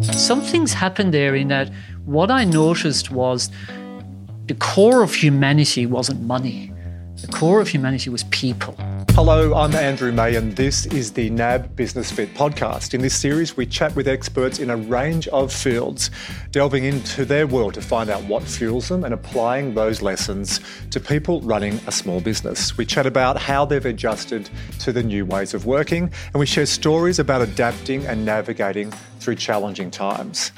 Something's happened there in that what I noticed was the core of humanity wasn't money. The core of humanity was people. Hello, I'm Andrew May, and this is the NAB Business Fit podcast. In this series, we chat with experts in a range of fields, delving into their world to find out what fuels them and applying those lessons to people running a small business. We chat about how they've adjusted to the new ways of working, and we share stories about adapting and navigating through challenging times.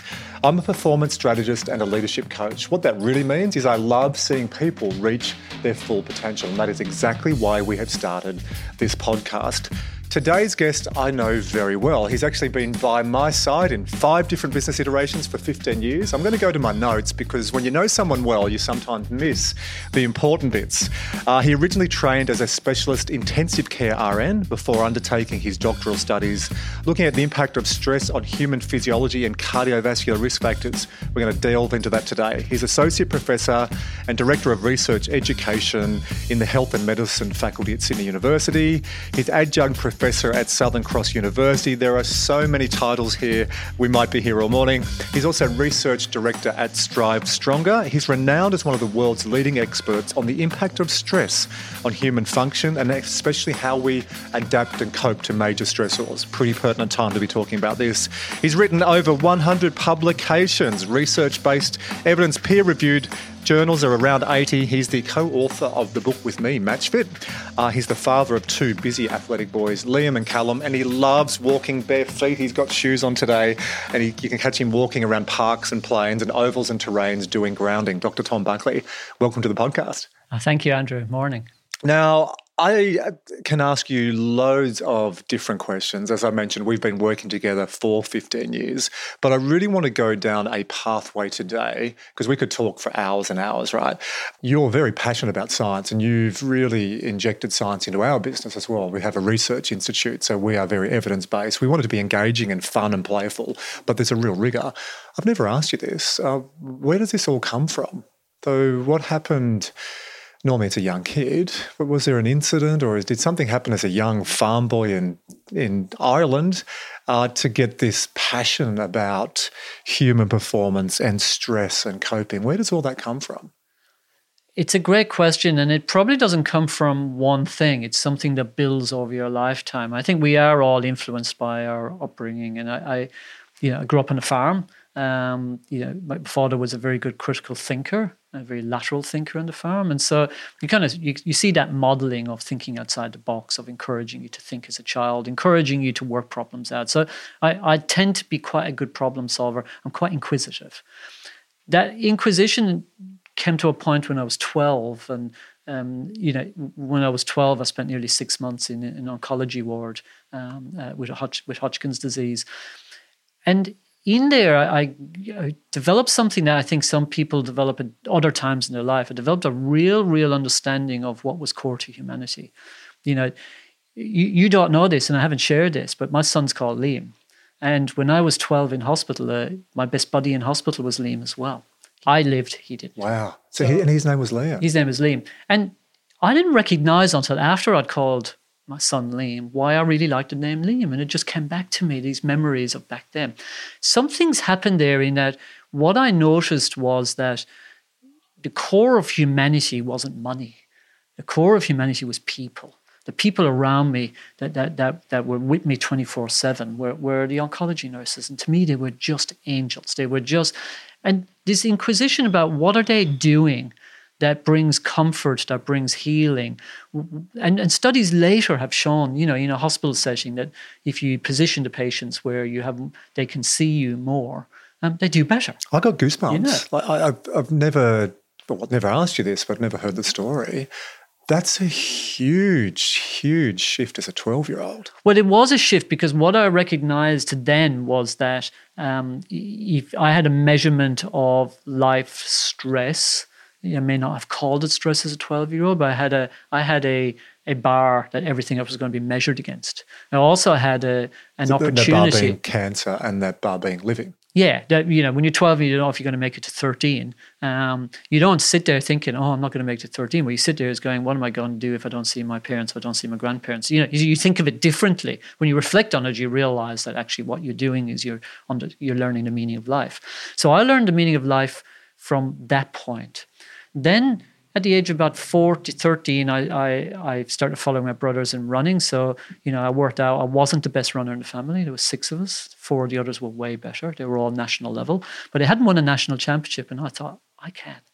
I'm a performance strategist and a leadership coach. What that really means is I love seeing people reach their full potential, and that is exactly why we have started this podcast. Today's guest I know very well. He's actually been by my side in five different business iterations for 15 years. I'm going to go to my notes because when you know someone well, you sometimes miss the important bits. Uh, he originally trained as a specialist intensive care RN before undertaking his doctoral studies, looking at the impact of stress on human physiology and cardiovascular risk factors. We're going to delve into that today. He's associate professor and director of research education in the health and medicine faculty at Sydney University. He's adjunct professor professor at Southern Cross University. There are so many titles here, we might be here all morning. He's also research director at Strive Stronger. He's renowned as one of the world's leading experts on the impact of stress on human function and especially how we adapt and cope to major stressors. Pretty pertinent time to be talking about this. He's written over 100 publications, research based, evidence peer reviewed journals are around 80. He's the co author of the book with me, Matchfit. Uh, he's the father of two busy athletic boys, Liam and Callum, and he loves walking bare feet. He's got shoes on today, and he, you can catch him walking around parks and plains and ovals and terrains doing grounding. Dr. Tom Buckley, welcome to the podcast. Uh, thank you, Andrew. Morning. Now, I uh, can ask you loads of different questions. As I mentioned, we've been working together for 15 years, but I really want to go down a pathway today because we could talk for hours and hours, right? You're very passionate about science and you've really injected science into our business as well. We have a research institute, so we are very evidence based. We want it to be engaging and fun and playful, but there's a real rigor. I've never asked you this. Uh, where does this all come from? So, what happened? Normally it's a young kid, but was there an incident or did something happen as a young farm boy in, in Ireland uh, to get this passion about human performance and stress and coping? Where does all that come from? It's a great question, and it probably doesn't come from one thing. It's something that builds over your lifetime. I think we are all influenced by our upbringing, and I, I you know, I grew up on a farm. Um, you know, my father was a very good critical thinker, a very lateral thinker on the farm. And so you kind of you, you see that modeling of thinking outside the box, of encouraging you to think as a child, encouraging you to work problems out. So I, I tend to be quite a good problem solver. I'm quite inquisitive. That inquisition came to a point when I was 12 and um, you know, when I was 12, I spent nearly six months in an oncology ward um, uh, with, Hodg- with Hodgkin's disease. And in there, I, I, developed something that I think some people develop at other times in their life. I developed a real, real understanding of what was core to humanity. You know, you, you don't know this, and I haven't shared this, but my son's called Liam. And when I was 12 in hospital, uh, my best buddy in hospital was Liam as well. I lived, he didn't. Wow. So, he, and his name was Liam. His name was Liam. And I didn't recognize until after I'd called my son Liam, why I really liked the name Liam. And it just came back to me, these memories of back then. Something's happened there in that what I noticed was that the core of humanity wasn't money. The core of humanity was people. The people around me that, that, that, that were with me 24 7 were, were the oncology nurses. And to me, they were just angels. They were just, and this inquisition about what are they doing that brings comfort, that brings healing. And, and studies later have shown, you know, in a hospital setting, that if you position the patients where you have, they can see you more, um, they do better. I got goosebumps. You know? like I, have I've never, well, I've never asked you this, but I've never heard the story. That's a huge, huge shift as a 12 year old. Well, it was a shift because what I recognized then was that um, if I had a measurement of life stress, I may not have called it stress as a 12 year old, but I had a I had a a bar that everything else was going to be measured against. I also had a an opportunity. That bar being cancer and that bar being living. Yeah, that, you know, when you're 12 and you don't know if you're going to make it to 13, um, you don't sit there thinking, "Oh, I'm not going to make it to 13." What you sit there is going, "What am I going to do if I don't see my parents? If I don't see my grandparents?" You know, you think of it differently. When you reflect on it, you realize that actually what you're doing is you're under, you're learning the meaning of life. So I learned the meaning of life from that point. Then at the age of about 40, 13, I, I, I started following my brothers in running. So, you know, I worked out I wasn't the best runner in the family. There was six of us. Four of the others were way better. They were all national level. But I hadn't won a national championship. And I thought, I can't.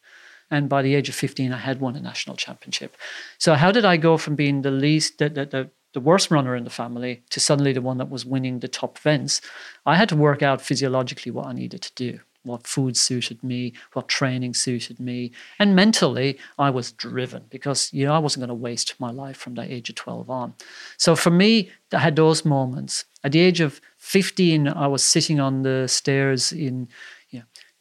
And by the age of 15, I had won a national championship. So how did I go from being the least, the, the, the, the worst runner in the family to suddenly the one that was winning the top events? I had to work out physiologically what I needed to do what food suited me, what training suited me. And mentally, I was driven because, you know, I wasn't going to waste my life from the age of 12 on. So for me, I had those moments. At the age of 15, I was sitting on the stairs in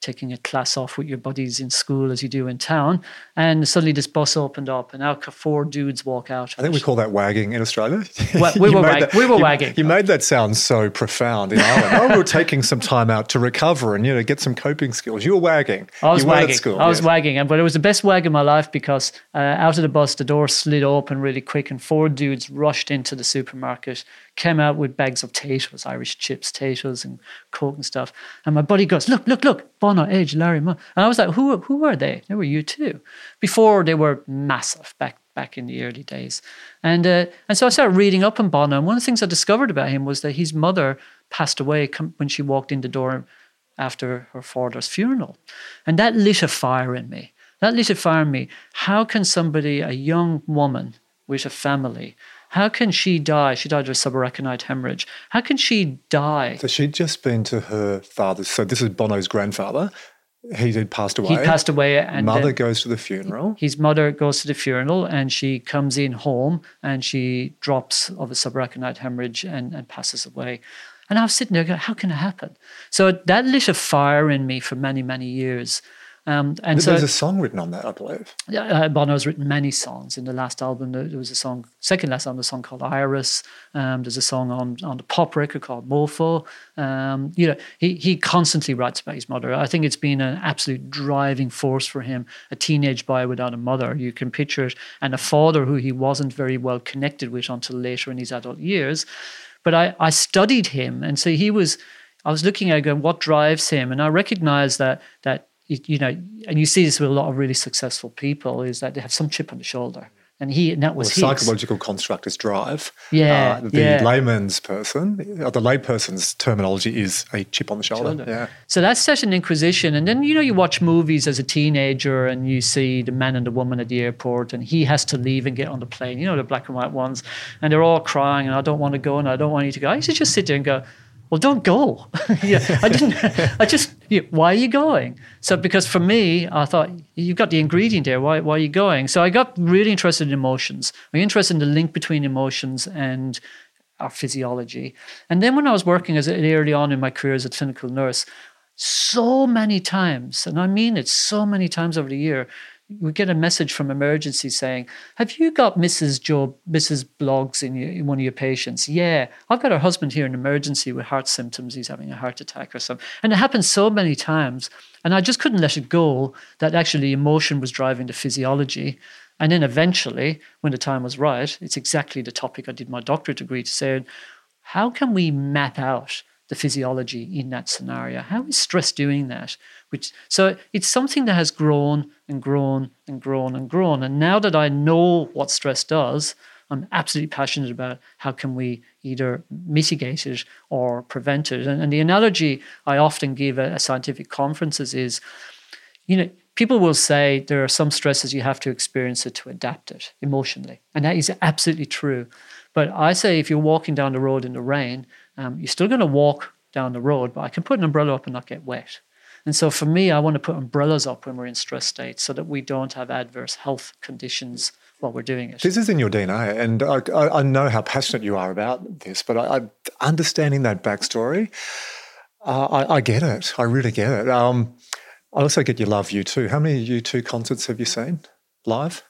taking a class off with your buddies in school as you do in town. And suddenly this bus opened up and out four dudes walk out. I think we call that wagging in Australia. Well, we, were wag- that, we were you, wagging. You made that sound so profound in Ireland. oh, we were taking some time out to recover and, you know, get some coping skills. You were wagging. I was you wagging. School, I yes. was wagging. But it was the best wag in my life because uh, out of the bus, the door slid open really quick and four dudes rushed into the supermarket came out with bags of Taytos, Irish chips, Taytos and Coke and stuff. And my buddy goes, look, look, look, Bono, Edge, Larry, Ma. And I was like, who, who were they? They were U2. Before they were massive back back in the early days. And uh, and so I started reading up on Bono. And one of the things I discovered about him was that his mother passed away when she walked in the door after her father's funeral. And that lit a fire in me. That lit a fire in me. How can somebody, a young woman with a family, how can she die? She died of a subarachnoid hemorrhage. How can she die? So she'd just been to her father's. So this is Bono's grandfather. He had passed away. He passed away, and mother goes to the funeral. His mother goes to the funeral, and she comes in home, and she drops of a subarachnoid hemorrhage and, and passes away. And I was sitting there going, how can it happen? So that lit a fire in me for many, many years. Um, and there's so, a song written on that, I believe. Yeah, uh, Bono has written many songs. In the last album, there was a song, second last album, a song called Iris. Um, there's a song on on the pop record called Mofo. Um, you know, he he constantly writes about his mother. I think it's been an absolute driving force for him. A teenage boy without a mother, you can picture it, and a father who he wasn't very well connected with until later in his adult years. But I I studied him, and so he was. I was looking at going, what drives him, and I recognized that that you, you, know, and you see this with a lot of really successful people, is that they have some chip on the shoulder. And he, and that was well, psychological construct is drive. Yeah, uh, the yeah. layman's person, or the layperson's terminology is a chip on the shoulder. shoulder. Yeah. So that's such an inquisition. And then you know you watch movies as a teenager, and you see the man and the woman at the airport, and he has to leave and get on the plane. You know the black and white ones, and they're all crying, and I don't want to go, and I don't want you to go. I used to just sit there and go, well, don't go. yeah, I didn't. I just. why are you going? So because for me, I thought you've got the ingredient there. Why? Why are you going? So I got really interested in emotions. I'm interested in the link between emotions and our physiology. And then when I was working as early on in my career as a clinical nurse, so many times, and I mean it so many times over the year, we get a message from emergency saying, "Have you got Mrs. Joe, Mrs. Blogs in, your, in, one of your patients?" Yeah, I've got her husband here in emergency with heart symptoms. He's having a heart attack or something, and it happens so many times, and I just couldn't let it go that actually emotion was driving the physiology. And then eventually, when the time was right, it's exactly the topic I did my doctorate degree to say, how can we map out the physiology in that scenario? How is stress doing that? Which so it's something that has grown and grown and grown and grown. And now that I know what stress does, I'm absolutely passionate about how can we either mitigate it or prevent it. And, and the analogy I often give at, at scientific conferences is, you know, people will say there are some stresses you have to experience it to adapt it emotionally. And that is absolutely true. But I say if you're walking down the road in the rain, um, you're still going to walk down the road, but I can put an umbrella up and not get wet. And so for me, I want to put umbrellas up when we're in stress states so that we don't have adverse health conditions while we're doing it. This is in your DNA, and I, I, I know how passionate you are about this, but I, understanding that backstory, uh, I, get it. I really get it. Um, I also get your love U2. How many U2 concerts have you seen live?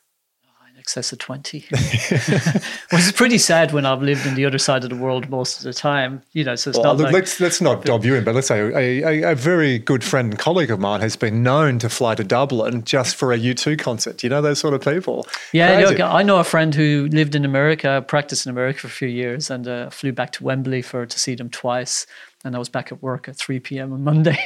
Excess of 20 which is pretty sad when i've lived in the other side of the world most of the time you know so it's well, not like, let's let's not dob you in but let's say a, a, a, very good friend and colleague of mine has been known to fly to dublin just for a u2 concert you know those sort of people. Yeah look, i know a friend who lived in america practiced in america for a few years and uh, flew back to wembley for to see them twice and I was back at work at 3 p.m. on Monday.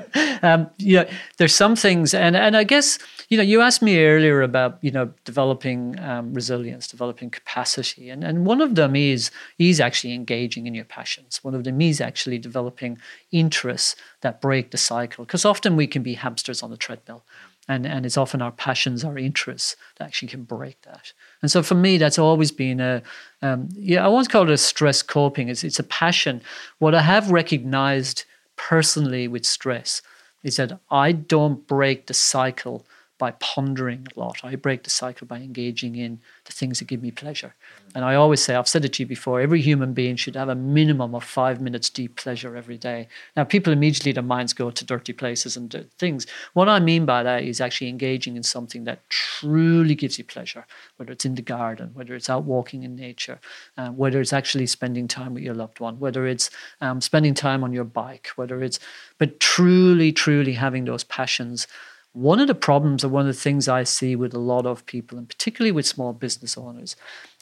um, know, there's some things, and and I guess you know, you asked me earlier about you know developing um, resilience, developing capacity, and and one of them is is actually engaging in your passions. One of them is actually developing interests that break the cycle, because often we can be hamsters on the treadmill and and it's often our passions our interests that actually can break that and so for me that's always been a um, yeah i once call it a stress coping. It's, it's a passion. What i have recognized personally with stress is that i don't break the cycle by pondering a lot. I break the cycle by engaging in the things that give me pleasure. And I always say, I've said it to you before, every human being should have a minimum of five minutes deep pleasure every day. Now, people immediately, their minds go to dirty places and things. What I mean by that is actually engaging in something that truly gives you pleasure, whether it's in the garden, whether it's out walking in nature, uh, whether it's actually spending time with your loved one, whether it's um, spending time on your bike, whether it's, but truly, truly having those passions one of the problems, or one of the things I see with a lot of people, and particularly with small business owners,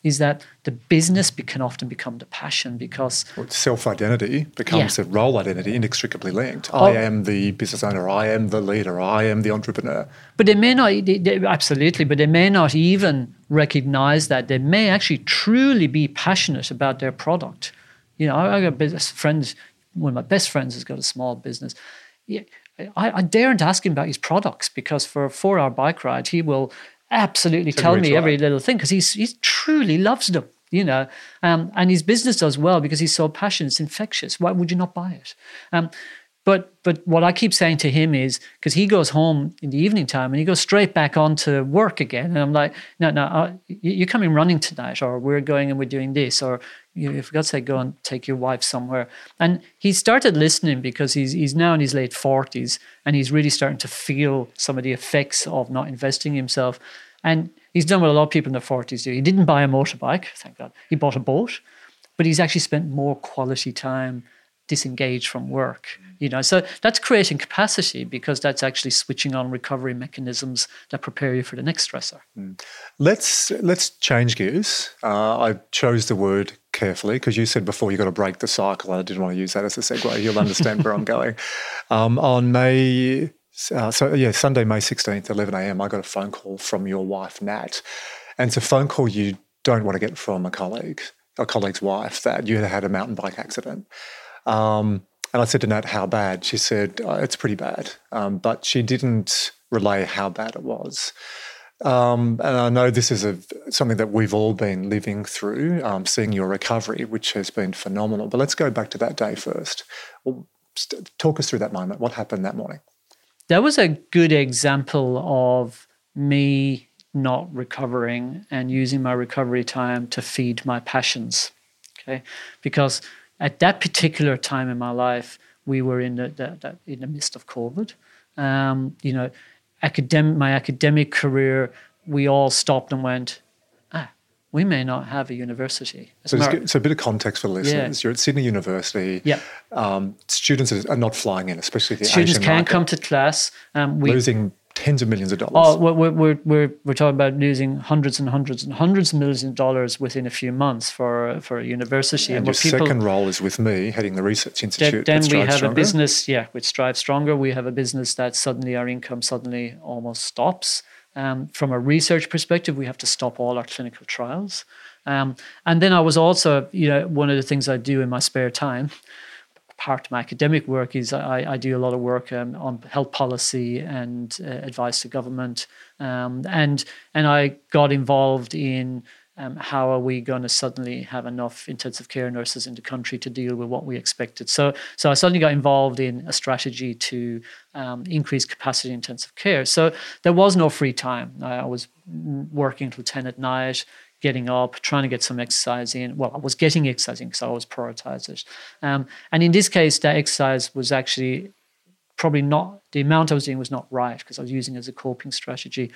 is that the business can often become the passion because well, self identity becomes yeah. the role identity inextricably linked. Oh, I am the business owner, I am the leader, I am the entrepreneur. But they may not, they, they, absolutely, but they may not even recognize that. They may actually truly be passionate about their product. You know, I, I got business friend. one of my best friends has got a small business. Yeah, I, I daren't ask him about his products because for a four hour bike ride, he will absolutely tell me every little thing because he's he truly loves them, you know. Um, and his business does well because he's so passionate, it's infectious. Why would you not buy it? Um, but but what I keep saying to him is because he goes home in the evening time and he goes straight back on to work again, and I'm like, no, no, uh, you're coming running tonight, or we're going and we're doing this, or you know, sake, go and take your wife somewhere. And he started listening because he's he's now in his late forties and he's really starting to feel some of the effects of not investing in himself. And he's done what a lot of people in their forties do. He didn't buy a motorbike, thank God. He bought a boat, but he's actually spent more quality time disengaged from work you know so that's creating capacity because that's actually switching on recovery mechanisms that prepare you for the next stressor. Mm. let's let's change gears. Uh, i chose the word carefully because you said before you've got to break the cycle i didn't want to use that as a segue. You'll understand where i'm going. Um, on may uh, so yeah sunday may 16th 11 a.m i got a phone call from your wife nat. And it's a phone call you don't want to get from a colleague a colleague's wife that you had had a mountain bike accident. Um, and I said to Nat, how bad? She said, oh, it's pretty bad. Um, but she didn't relay how bad it was. Um, and I know this is a, something that we've all been living through, um, seeing your recovery, which has been phenomenal. But let's go back to that day first. Well, st- talk us through that moment. What happened that morning? That was a good example of me not recovering and using my recovery time to feed my passions. Okay, because at that particular time in my life, we were in the, the, the in the midst of COVID. Um, you know, academic my academic career, we all stopped and went, ah, we may not have a university. So, mar- so a bit of context for listeners. Yeah. You're at Sydney University. Yeah. Um, students are not flying in, especially the students Asian can't market. come to class. Um, we, losing tens of millions of dollars. Oh, we're, we're, we're, we're talking about losing hundreds and hundreds and hundreds of millions of dollars within a few months for for a university. And, and your people, second role is with me, heading the research institute. Then, then we have Stronger. a business, yeah, with Strive Stronger. We have a business that suddenly our income suddenly almost stops. Um, from a research perspective, we have to stop all our clinical trials. Um, and then I was also, you know, one of the things I do in my spare time part of my academic work is I, I do a lot of work um, on health policy and uh, advice to government, um, and and I got involved in um, how are we going to suddenly have enough intensive care nurses in the country to deal with what we expected. So so I suddenly got involved in a strategy to um, increase capacity in intensive care. So there was no free time. I, was working till ten at night getting up, trying to get some exercise in. Well, I was getting exercise in because I always prioritize it. Um, and in this case, that exercise was actually probably not, the amount I was doing was not right because I was using it as a coping strategy.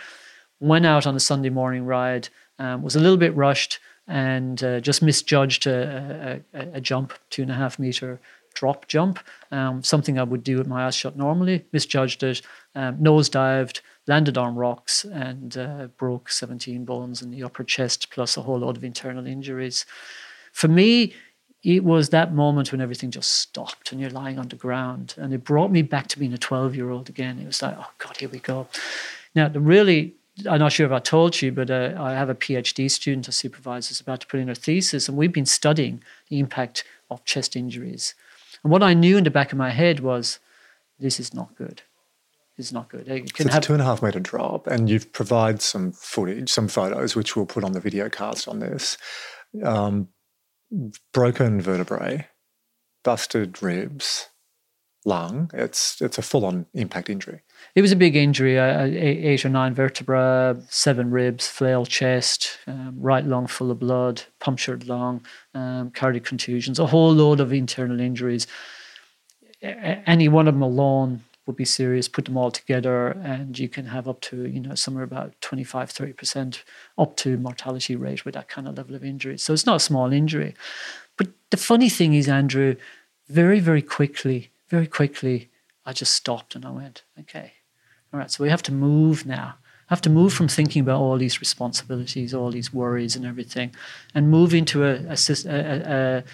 went out on a Sunday morning ride, um, was a little bit rushed, and uh, just misjudged a, a, a, jump, two and a half meter drop jump, um, something I would do with my eyes shut normally. Misjudged it, um, nose dived, landed on rocks, and uh, broke 17 bones in the upper chest, plus a whole lot of internal injuries. For me, it was that moment when everything just stopped and you're lying on the ground. And it brought me back to being a 12 year old again. It was like, oh God, here we go. Now, really I'm not sure if I told you, but uh, I have a PhD student, a supervisor, is about to put in her thesis, and we've been studying the impact of chest injuries. And what I knew in the back of my head was, this is not good. Is not good. It can so it's have, a two and a half meter drop, and you've provided some footage, some photos, which we'll put on the video cast on this. Um, broken vertebrae, busted ribs, lung. It's it's a full on impact injury. It was a big injury, uh, eight or nine vertebra, seven ribs, flail chest, um, right lung full of blood, punctured lung, um, cardiac contusions, a whole load of internal injuries. Any one of them alone would be serious. Put them all together, and you can have up to you know somewhere about 25, 30 percent up to mortality rate with that kind of level of injury. So it's not a small injury. But the funny thing is, Andrew, very very quickly, very quickly I just stopped and I went, okay, all right, so we have to move now. I have to move from thinking about all these responsibilities, all these worries and everything, and move into a, a, a,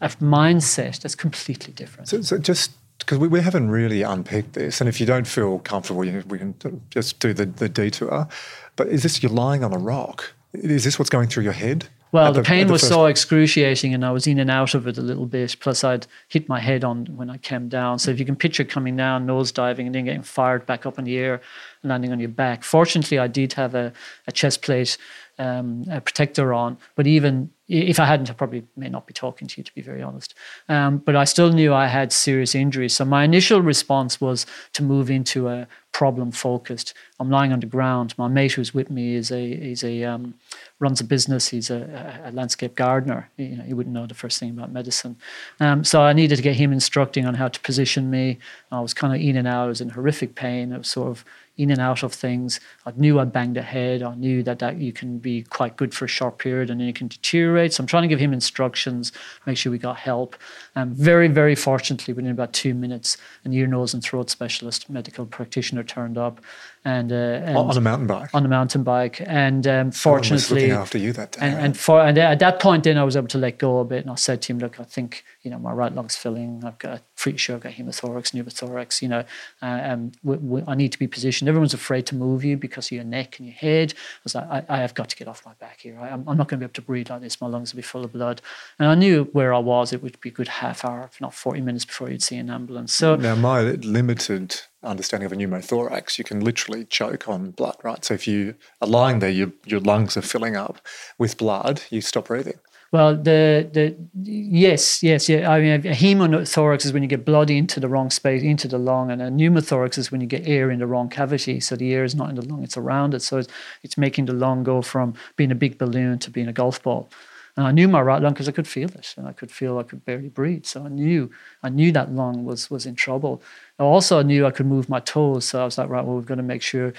a mindset that's completely different. So, so just because we, we haven't really unpicked this, and if you don't feel comfortable, you, we can just do the, the detour. But is this you're lying on a rock? Is this what's going through your head? Well, the, the, pain the was so excruciating, and I was in and out of it a little bit. Plus, I'd hit my head on when I came down. So if you can picture coming down, nose diving, and then getting fired back up in the air, landing on your back. Fortunately, I did have a, a chest plate um, a protector on. But even if I hadn't, I probably may not be talking to you, to be very honest. Um, but I still knew I had serious injuries. So my initial response was to move into a problem focused. I'm lying on the ground. My mate who's with me is a is a um, runs a business. He's a, a, landscape gardener. You know, he wouldn't know the first thing about medicine. Um, so I needed to get him instructing on how to position me. I was kind of in and out. I was in horrific pain. I was sort of in and out of things. I knew I'd banged a head. I knew that, that you can be quite good for a short period and then you can deteriorate. So I'm trying to give him instructions, make sure we got help. Um, very, very fortunately, within about two minutes, an ear, nose, and throat specialist, medical practitioner turned up. And, uh, and on a mountain bike. On a mountain bike, and um, fortunately, looking after you that day. And, and, for and at that point, then I was able to let go a bit, and I said to him, "Look, I think you know my right lung's filling. I've got pretty sure I've got hemothorax, pneumothorax. You know, uh, um, we, we, I need to be positioned. Everyone's afraid to move you because of your neck and your head. I was like, I, I have got to get off my back here. I, am not going to be able to breathe like this. My lungs will be full of blood. And I knew where I was. It would be a good half hour, if not forty minutes, before you'd see an ambulance. So now my limited understanding of a pneumothorax, you can literally choke on blood, right? So if you are lying there, your, your lungs are filling up with blood, you stop breathing. Well, the the yes, yes, yeah. I mean, a hemothorax is when you get blood into the wrong space, into the lung, and a pneumothorax is when you get air in the wrong cavity. So the air is not in the lung; it's around it. So it's, it's making the lung go from being a big balloon to being a golf ball. And I knew my right lung because I could feel it, and I could feel I could barely breathe. So I knew I knew that lung was was in trouble. Also I knew I could move my toes, so I was like, right, well, we've got to make sure.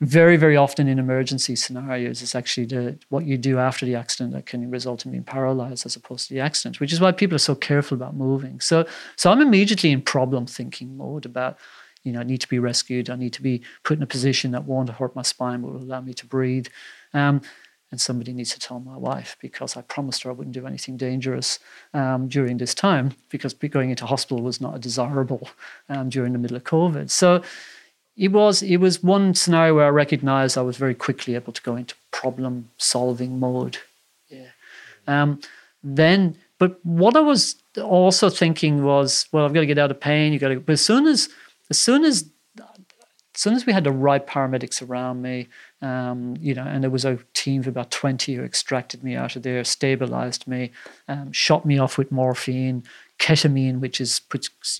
Very, very often in emergency scenarios, it's actually the, what you do after the accident that can result in being paralyzed as opposed to the accident, which is why people are so careful about moving. So, so I'm immediately in problem thinking mode about, you know, I need to be rescued. I need to be put in a position that won't hurt my spine, but will allow me to breathe. Um, and somebody needs to tell my wife because I promised her I wouldn't do anything dangerous um, during this time because going into hospital was not desirable um, during the middle of COVID. So it was it was one scenario where I recognized I was very quickly able to go into problem solving mode. Yeah. Um, then, but what I was also thinking was, well, I've got to get out of pain. You got to. But as soon as as soon as as soon as we had the right paramedics around me, um, you know, and there was a team of about 20 who extracted me out of there, stabilized me, um, shot me off with morphine, ketamine, which is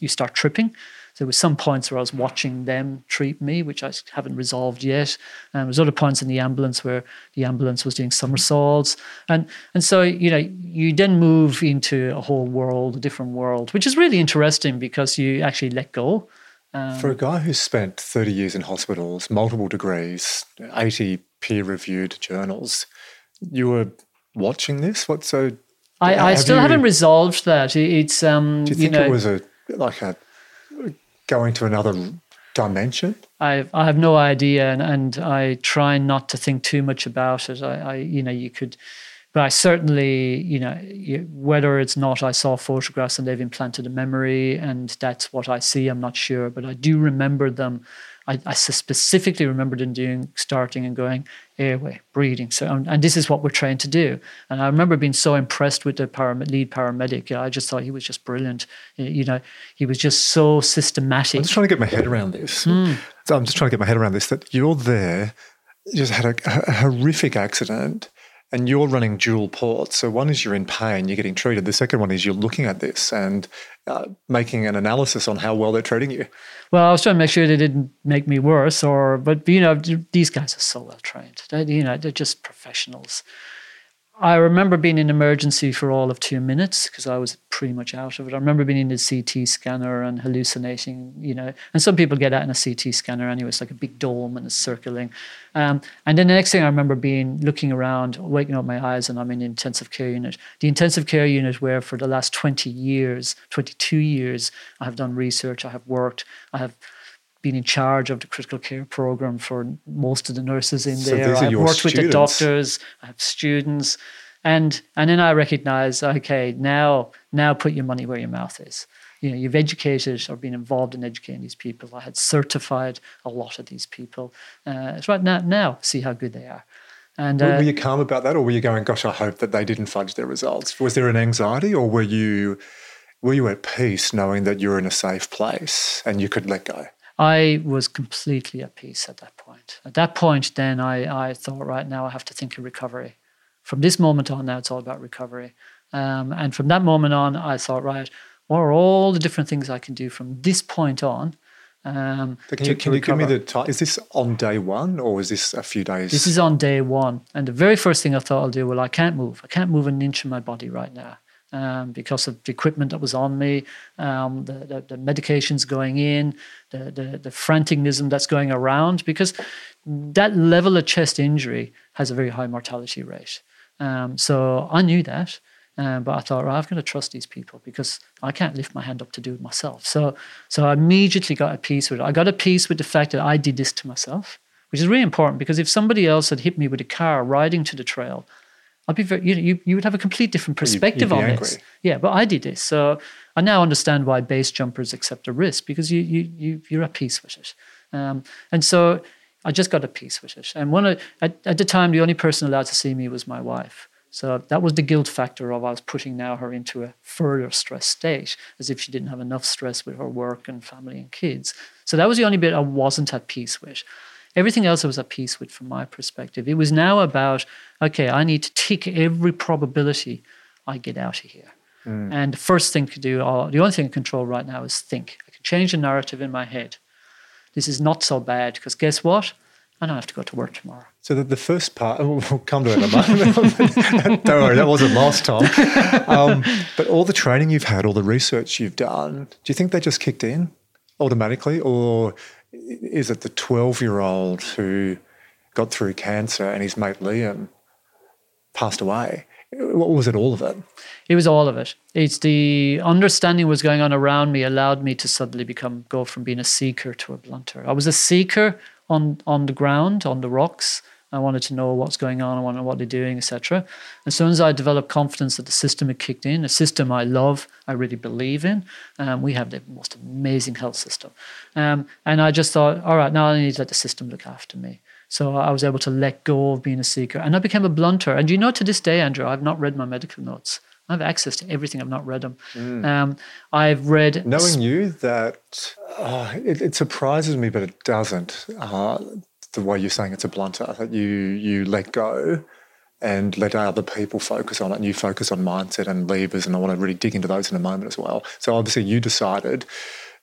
you start tripping. So there were some points where I was watching them treat me, which I haven't resolved yet. And there was other points in the ambulance where the ambulance was doing somersaults, and and so you know you then move into a whole world, a different world, which is really interesting because you actually let go Um, For a guy who's spent 30 years in hospitals, multiple degrees, 80 peer reviewed journals, you were watching this? What so? I, I still you, haven't resolved that. It's um. Do you think you know, it was a like a going to another dimension? I I have no idea, and, and I try not to think too much about it. I, I you know you could but I certainly, you know, whether it's not, I saw photographs and they've implanted a memory, and that's what I see. I'm not sure, but I do remember them. I, I specifically remember them doing starting and going airway, breathing. So, and, and, this is what we're trained to do. And I remember being so impressed with the param- lead paramedic. I just thought he was just brilliant. You know, he was just so systematic. I'm just trying to get my head around this. Mm. So I'm just trying to get my head around this. That you're there, you just had a, a horrific accident and you're running dual ports. So one is you're in pain, you're getting treated. The second one is you're looking at this and uh, making an analysis on how well they're treating you. Well, I was trying to make sure they didn't make me worse, or but you know these guys are so well trained. You know they're just professionals. I remember being in emergency for all of two minutes because I was pretty much out of it. I remember being in the CT scanner and hallucinating, you know, and some people get that in a CT scanner anyway. It's like a big dome and it's circling. Um, and then the next thing I remember being looking around, waking up my eyes, and I'm in the intensive care unit. The intensive care unit where for the last 20 years, 22 years, I have done research, I have worked, I have been in charge of the critical care program for most of the nurses in so there. I've worked students. with the doctors, I have students. And and then I recognize, okay, now now put your money where your mouth is. You know, you've educated or been involved in educating these people. I had certified a lot of these people. Uh, it's right now, now see how good they are. And uh, were you calm about that, or were you going, "Gosh, I hope that they didn't fudge their results"? Was there an anxiety, or were you were you at peace knowing that you're in a safe place and you could let go? I was completely at peace at that point. At that point, then I, I thought, right now I have to think of recovery. From this moment on, now it's all about recovery. Um, and from that moment on, I thought, right, what are all the different things I can do from this point on? Um, can you, can you give me the time? Is this on day one or is this a few days? This is on day one. And the very first thing I thought I'll do, well, I can't move. I can't move an inch in my body right now um, because of the equipment that was on me, um, the, the, the, medications going in, the, the, the franticism that's going around, because that level of chest injury has a very high mortality rate. Um, so I knew that. Um, but I thought, right, I've got to trust these people because I can't lift my hand up to do it myself. So, so I immediately got a peace with it. I got a peace with the fact that I did this to myself, which is really important because if somebody else had hit me with a car riding to the trail, I'd be very, you, you, you would have a complete different perspective you'd, you'd on angry. this. Yeah, but I did this. So I now understand why base jumpers accept a risk because you, you, you, you're at peace with it. Um, and so I just got a peace with it. And one of, at, at the time, the only person allowed to see me was my wife. So that was the guilt factor of I was putting now her into a further stress state, as if she didn't have enough stress with her work and family and kids. So that was the only bit I wasn't at peace with. Everything else I was at peace with from my perspective. It was now about, okay, I need to tick every probability I get out of here. Mm. And the first thing to do, or the only thing I control right now is think. I can change the narrative in my head. This is not so bad because guess what? I don't have to go to work tomorrow. So the, the first part, we'll come to it in a moment. don't worry, that wasn't last time. Um, but all the training you've had, all the research you've done, do you think they just kicked in automatically, or is it the 12 year old who got through cancer and his mate Liam passed away? What was it all of it? It was all of it. It's the understanding was going on around me allowed me to suddenly become go from being a seeker to a blunter. I was a seeker on on the ground, on the rocks, I wanted to know what's going on, I wanted to know what they're doing, etc. As soon as I developed confidence that the system had kicked in, a system I love, I really believe in, um, we have the most amazing health system. Um, and I just thought, all right, now I need to let the system look after me. So I was able to let go of being a seeker. And I became a blunter. And you know, to this day, Andrew, I've not read my medical notes. I have access to everything. I've not read them. Mm. Um, I've read. Knowing you, that uh, it, it, surprises me, but it doesn't. Uh, the way you're saying it's a blunter, that you you let go and let other people focus on it and you focus on mindset and levers and I want to really dig into those in a moment as well. So obviously you decided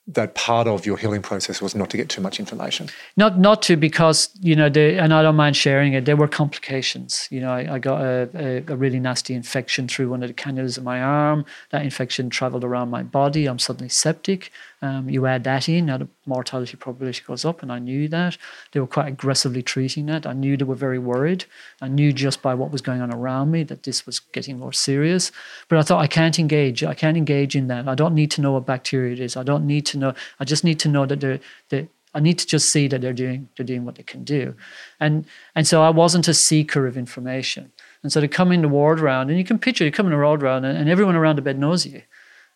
that part of your healing process was not to get too much information. Not not to because you know the and I don't mind sharing it. There were complications. You know, I, I got a, a, a, really nasty infection through one of the cannulas in my arm. That infection traveled around my body. I'm suddenly septic. Um, you add that in. Mortality probability goes up, and I knew that. They were quite aggressively treating that. I knew they were very worried. I knew just by what was going on around me that this was getting more serious. But I thought, I can't engage. I can't engage in that. I don't need to know what bacteria it is. I don't need to know. I just need to know that they're, they I need to just see that they're doing they're doing what they can do, and and so I wasn't a seeker of information. And so they come in the ward round, and you can picture you come in the ward round, and, and everyone around the bed knows you,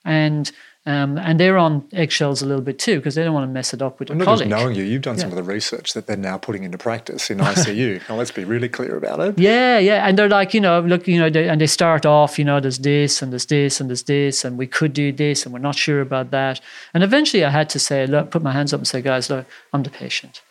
and um, and they're on eggshells a little bit too because they don't want to mess it up with their not colleague. just knowing you, you've done yeah. some of the research that they're now putting into practice in ICU. now let's be really clear about it. Yeah, yeah, and they're like, you know, look, you know, they, and they start off, you know, there's this and there's this and there's this, and we could do this, and we're not sure about that. And eventually, I had to say, look, put my hands up and say, guys, look, I'm the patient.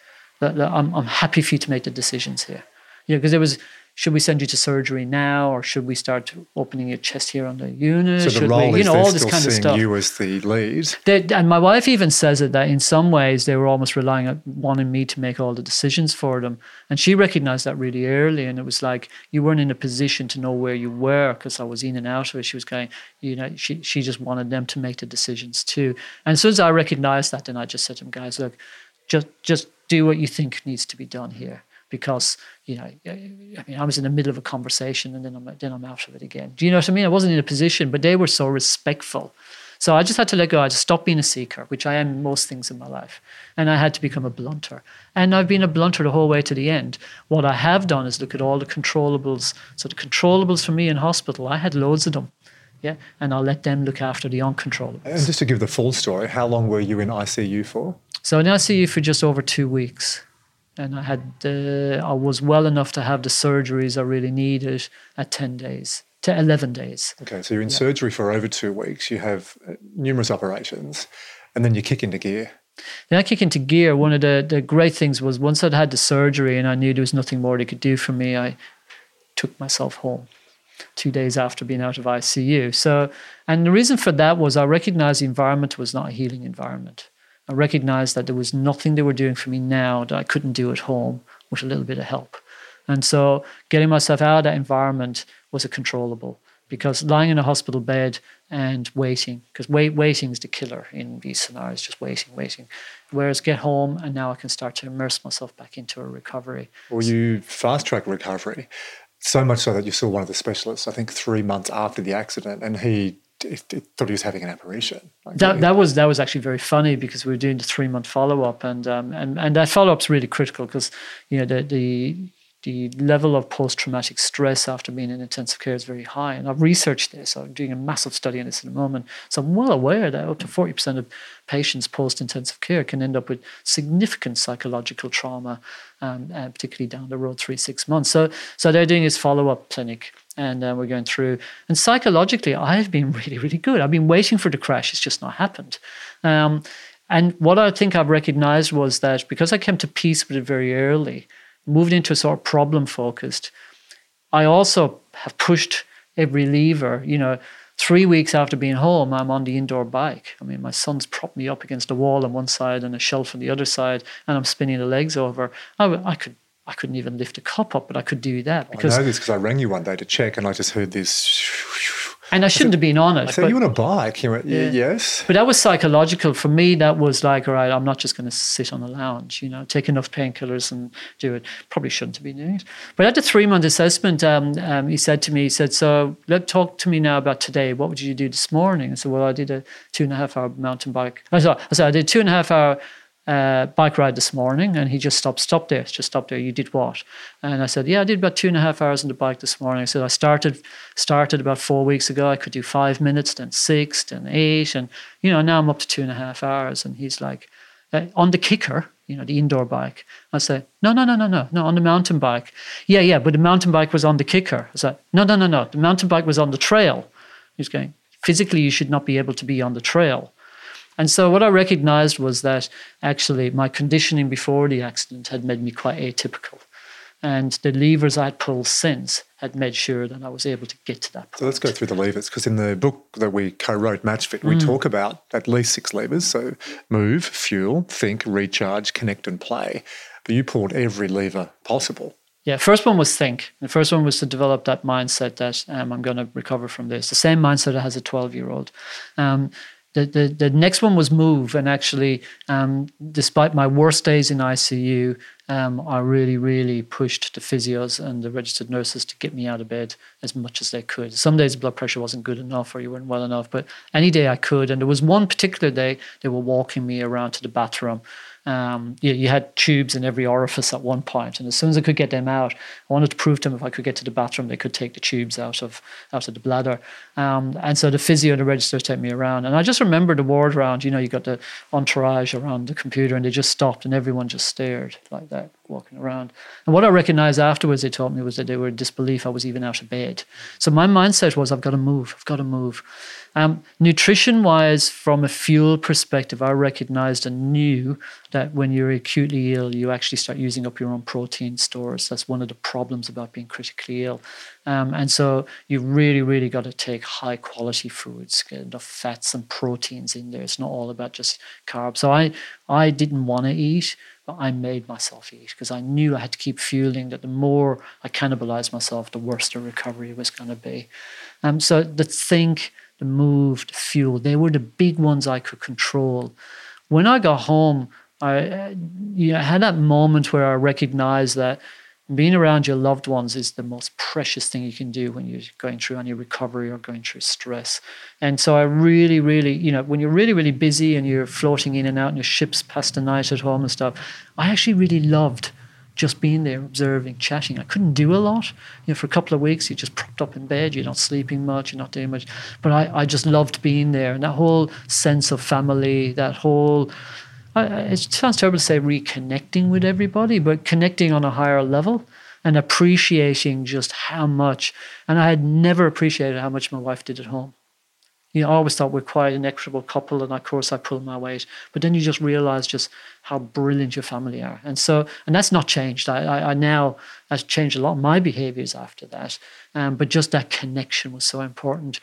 Look, look, I'm, I'm happy for you to make the decisions here. You know, because there was should we send you to surgery now or should we start opening your chest here on the unit? So the should role we, you know, all this kind of stuff. you as the lead. They, and my wife even says it that in some ways they were almost relying on wanting me to make all the decisions for them. And she recognized that really early. And it was like you weren't in a position to know where you were because I was in and out of it. She was going, you know, she, she just wanted them to make the decisions too. And as soon as I recognized that, then I just said to them, guys, look, just just do what you think needs to be done here because you know I mean I was in the middle of a conversation and then I'm then I'm out of it again. Do you know what I mean? I wasn't in a position, but they were so respectful. So I just had to let go. I just stopped being a seeker, which I am in most things in my life, and I had to become a blunter. And I've been a blunter the whole way to the end. What I have done is look at all the controllables. So the controllables for me in hospital, I had loads of them. Yeah, and I'll let them look after the uncontrollables. And just to give the full story, how long were you in ICU for? So in ICU for just over two weeks and I had uh, I was well enough to have the surgeries I really needed at ten days to eleven days. Okay, so you're in yeah. surgery for over two weeks. You have uh, numerous operations, and then you kick into gear. Then I kick into gear. One of the, the great things was once I'd had the surgery and I knew there was nothing more they could do for me, I took myself home two days after being out of ICU. So, and the reason for that was I recognized the environment was not a healing environment. I recognized that there was nothing they were doing for me now that I couldn't do at home with a little bit of help. And so getting myself out of that environment was a controllable because lying in a hospital bed and waiting, because wait, waiting is the killer in these scenarios, just waiting, waiting. Whereas get home and now I can start to immerse myself back into a recovery. Well, you fast track recovery so much so that you saw one of the specialists, I think three months after the accident, and he it, it thought he was having an apparition. Like that, that was that was actually very funny because we were doing the three month follow up, and um, and and that follow up's really critical because you know the the the level of post traumatic stress after being in intensive care is very high. And I've researched this. I'm doing a massive study on this at the moment. So I'm well aware that up to 40% of patients post intensive care can end up with significant psychological trauma, um, uh, particularly down the road, three, six months. So, so they're doing this follow up clinic and uh, we're going through. And psychologically, I've been really, really good. I've been waiting for the crash; it's just not happened. Um, and what I think I've recognized was that because I came to peace with it very early, moved into a sort of problem focused, I also have pushed every lever. You know, three weeks after being home, I'm on the indoor bike. I mean, my son's propped me up against a wall on one side and a shelf on the other side, and I'm spinning the legs over. I, I could I couldn't even lift a cup up, but I could do that because I know this because I rang you one day to check, and I just heard this. And I shouldn't I said, have been on it. I said, "You on a bike?" You went, yeah. "Yes." But that was psychological for me. That was like, all right, I'm not just going to sit on the lounge. You know, take enough painkillers and do it. Probably shouldn't have been doing it. But at the three month assessment, um, um, he said to me, he said, "So let talk to me now about today. What would you do this morning?" I said, "Well, I did a two and a half hour mountain bike. I said, I said I did two and a half hour." Uh, bike ride this morning and he just stopped stop there just stop there. You did what? And i said yeah i did about two and a half hours on the bike this morning. I said i started started about four weeks ago. I could do five minutes then six then eight and you know now i'm up to two and a half hours. And he's like uh, on the kicker you know the indoor bike. I say no no no no no no on the mountain bike. Yeah yeah but the mountain bike was on the kicker. I said no no no no the mountain bike was on the trail. He's going physically you should not be able to be on the trail and so what I recognized was that actually my conditioning before the accident had made me quite atypical. And the levers I'd pulled since had made sure that I was able to get to that point. So let's go through the levers because in the book that we co-wrote, Matchfit, we mm. talk about at least six levers. So move, fuel, think, recharge, connect, and play. But you pulled every lever possible. Yeah, first one was think. The first one was to develop that mindset that um, I'm going to recover from this. The same mindset that has a 12 year old. Um, the, the, the next one was move. And actually, um, despite my worst days in ICU, um, I really, really pushed the physios and the registered nurses to get me out of bed as much as they could. Some days blood pressure wasn't good enough or you weren't well enough, but any day I could. And there was one particular day they were walking me around to the bathroom um, you, you, had tubes in every orifice at one point, and as soon as I could get them out, I wanted to prove to them if I could get to the bathroom, they could take the tubes out of out of the bladder. Um, and so the physio and the registers take me around, and I just remember the ward round. You know, you got the entourage around the computer, and they just stopped, and everyone just stared like that, walking around. And what I recognized afterwards, they told me, was that they were in disbelief I was even out of bed. So my mindset was, I've got to move, I've got to move. Um, nutrition wise, from a fuel perspective, I recognized and knew that when you're acutely ill, you actually start using up your own protein stores. That's one of the problems about being critically ill. Um, and so you really, really got to take high quality foods, get enough fats and proteins in there. It's not all about just carbs. So I, I didn't want to eat, but I made myself eat because I knew I had to keep fueling that the more I cannibalized myself, the worse the recovery was going to be. Um, so the think, the move, the fuel, they were the big ones I could control. When I got home, I you know, had that moment where I recognized that being around your loved ones is the most precious thing you can do when you're going through any recovery or going through stress. And so I really, really, you know, when you're really, really busy and you're floating in and out and your ships past the night at home and stuff, I actually really loved just being there, observing, chatting. I couldn't do a lot. You know, for a couple of weeks, you're just propped up in bed. You're not sleeping much. You're not doing much. But I, I just loved being there, and that whole sense of family, that whole. It sounds terrible to say reconnecting with everybody, but connecting on a higher level and appreciating just how much. And I had never appreciated how much my wife did at home you know, I always thought we're quite an equitable couple, and of course I pull my weight. But then you just realize just how brilliant your family are, and so and that's not changed. I, I, I now has changed a lot of my behaviors after that, um, but just that connection was so important.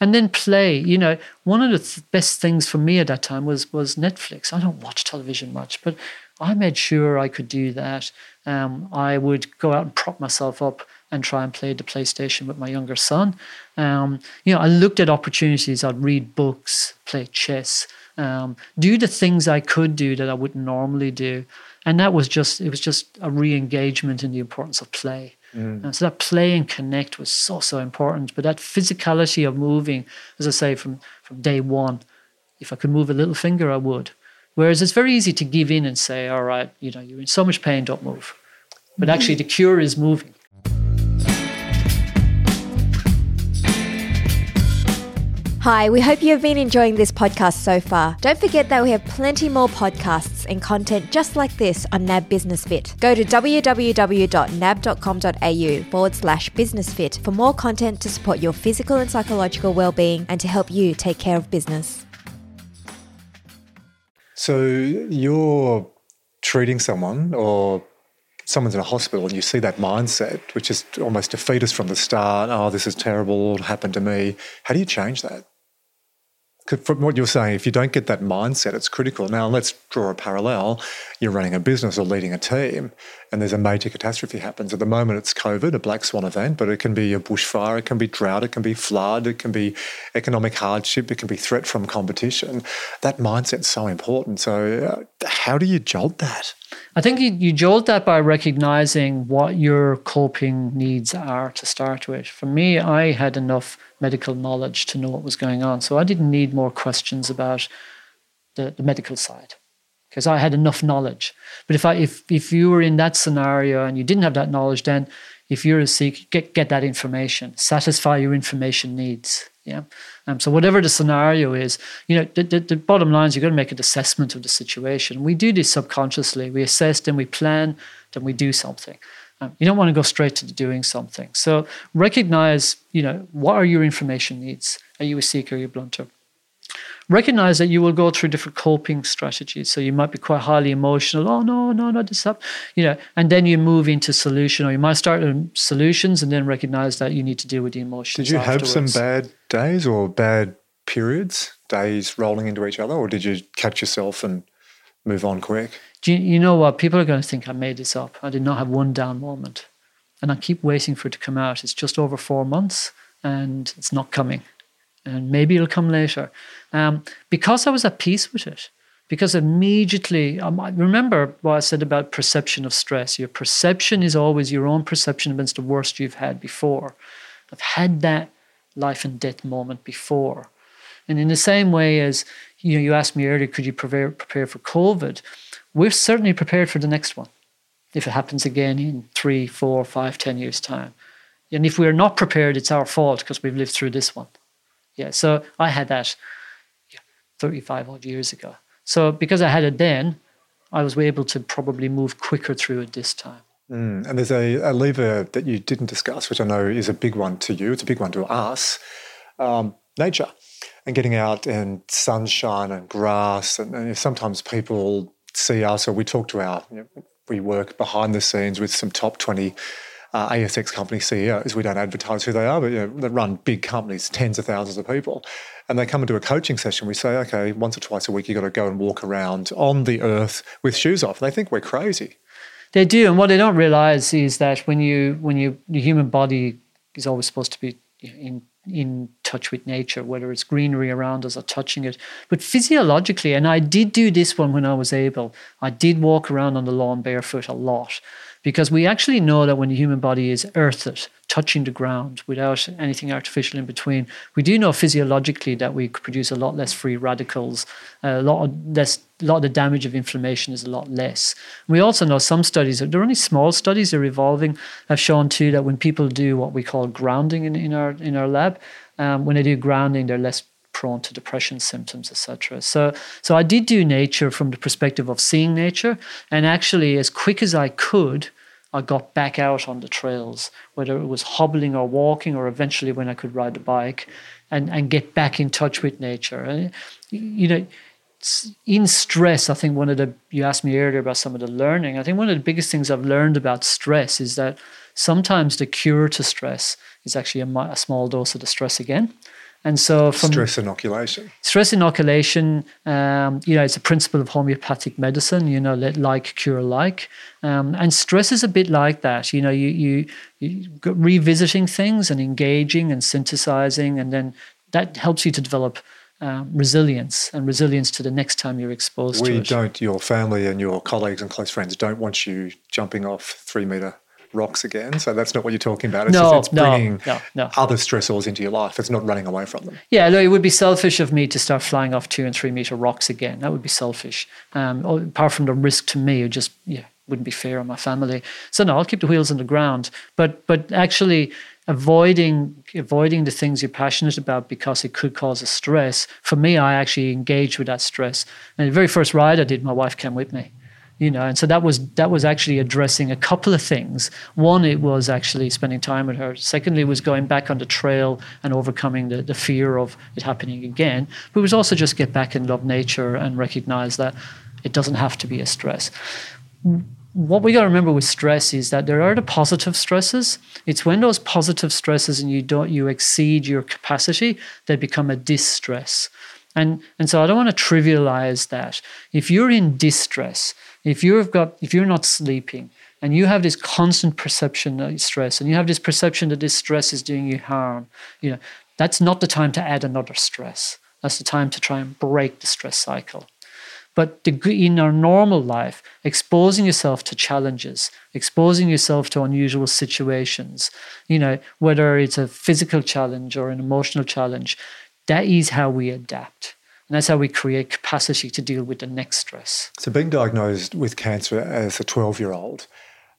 And then play. You know, one of the th- best things for me at that time was was Netflix. I don't watch television much, but I made sure I could do that. Um, I would go out and prop myself up and try and play the PlayStation with my younger son. Um, you know, I looked at opportunities. I'd read books, play chess, um, do the things I could do that I wouldn't normally do, and that was just it was just a re-engagement in the importance of play. Mm. And so that play and connect was so so important. But that physicality of moving, as I say, from from day one, if I could move a little finger, I would. Whereas it's very easy to give in and say, all right, you know, you're in so much pain, don't move. But actually, the cure is moving. Hi, we hope you have been enjoying this podcast so far. Don't forget that we have plenty more podcasts and content just like this on NAB Business Fit. Go to www.nab.com.au forward slash business fit for more content to support your physical and psychological well-being and to help you take care of business. So you're treating someone or someone's in a hospital and you see that mindset, which is almost defeatist from the start. Oh, this is terrible. It happened to me. How do you change that? From what you're saying, if you don't get that mindset, it's critical. Now, let's draw a parallel. You're running a business or leading a team, and there's a major catastrophe happens. At the moment, it's COVID, a black swan event, but it can be a bushfire, it can be drought, it can be flood, it can be economic hardship, it can be threat from competition. That mindset's so important. So, uh, how do you jolt that? I think you, you jolt that by recognizing what your coping needs are to start with. For me, I had enough medical knowledge to know what was going on. So I didn't need more questions about the, the medical side because I had enough knowledge. But if I if if you were in that scenario and you didn't have that knowledge, then if you're a seeker, get get that information, satisfy your information needs. Yeah. Um, so whatever the scenario is, you know, the, the, the bottom line is you've got to make an assessment of the situation. We do this subconsciously. We assess, then we plan, then we do something. Um, you don't want to go straight to doing something. So recognize, you know, what are your information needs? Are you a seeker? Are you a blunter? Recognize that you will go through different coping strategies. So you might be quite highly emotional. Oh no, no, no, this up, you know, and then you move into solution, or you might start with solutions and then recognize that you need to deal with the emotions. Did you afterwards. have some bad days or bad periods, days rolling into each other, or did you catch yourself and move on quick? Do you, you know what? People are going to think I made this up. I did not have one down moment. And I keep waiting for it to come out. It's just over four months and it's not coming. And maybe it'll come later. Um, because I was at peace with it, because immediately, um, remember what I said about perception of stress. Your perception is always your own perception against the worst you've had before. I've had that life and death moment before. And in the same way as you know, you asked me earlier, could you prepare, prepare for COVID? We're certainly prepared for the next one if it happens again in three, four, five, ten years' time. And if we're not prepared, it's our fault because we've lived through this one. Yeah, so I had that 35 odd years ago. So because I had it then, I was able to probably move quicker through it this time. Mm, and there's a, a, lever that you didn't discuss, which I know is a big one to you. It's a big one to us. Um, nature and getting out and sunshine and grass. And, and, sometimes people see us or we talk to our, you know, we work behind the scenes with some top 20 uh, ASX company CEOs. We don't advertise who they are, but you know, they run big companies, tens of thousands of people. And they come into a coaching session. We say, okay, once or twice a week, you've got to go and walk around on the earth with shoes off. And They think we're crazy. They do, and what they don't realize is that when you when you the human body is always supposed to be in in touch with nature, whether it's greenery around us or touching it. But physiologically, and I did do this one when I was able, I did walk around on the lawn barefoot a lot because we actually know that when the human body is earthed, touching the ground without anything artificial in between, we do know physiologically that we produce a lot less free radicals, a lot less. A lot of the damage of inflammation is a lot less. We also know some studies, they're only small studies, they're evolving, have shown too that when people do what we call grounding in, in our in our lab, um, when they do grounding, they're less prone to depression symptoms, etc. So, so I did do nature from the perspective of seeing nature, and actually, as quick as I could, I got back out on the trails, whether it was hobbling or walking, or eventually when I could ride the bike, and and get back in touch with nature. And, you know, in stress, I think one of the you asked me earlier about some of the learning. I think one of the biggest things I've learned about stress is that sometimes the cure to stress is actually a, a small dose of the stress again. And so, from stress inoculation, stress inoculation, um, you know, it's a principle of homeopathic medicine. You know, let like cure like, um, and stress is a bit like that. You know, you you, you revisiting things and engaging and synthesizing, and then that helps you to develop um, resilience and resilience to the next time you're exposed we to it. We don't, your family and your colleagues and close friends don't want you jumping off three meter rocks again. So that's not what you're talking about. It's no, just, it's bringing no, no, other stressors into your life. It's not running away from them. Yeah, no, it would be selfish of me to start flying off two and three meter rocks again. That would be selfish. Um, apart from the risk to me, it just yeah wouldn't be fair on my family. So no, I'll keep the wheels on the ground. But but actually avoiding avoiding the things you're passionate about because it could cause a stress. For me, I actually engaged with that stress. And the very first ride I did, my wife came with me you know and so that was that was actually addressing a couple of things. One it was actually spending time with her. Secondly it was going back on the trail and overcoming the, the fear of it happening again. But it was also just get back and love nature and recognize that it doesn't have to be a stress. What we got to remember with stress is that there are the positive stresses. It's when those positive stresses and you don't you exceed your capacity they become a distress. And and so i don't want to trivialize that. If you're in distress if you've got, if you're not sleeping and you have this constant perception of stress and you have this perception that this stress is doing you harm, you know, that's not the time to add another stress. That's the time to try and break the stress cycle. But the, in our normal life, exposing yourself to challenges, exposing yourself to unusual situations, you know, whether it's a physical challenge or an emotional challenge, that is how we adapt. And that's how we create capacity to deal with the next stress. So, being diagnosed with cancer as a 12 year old,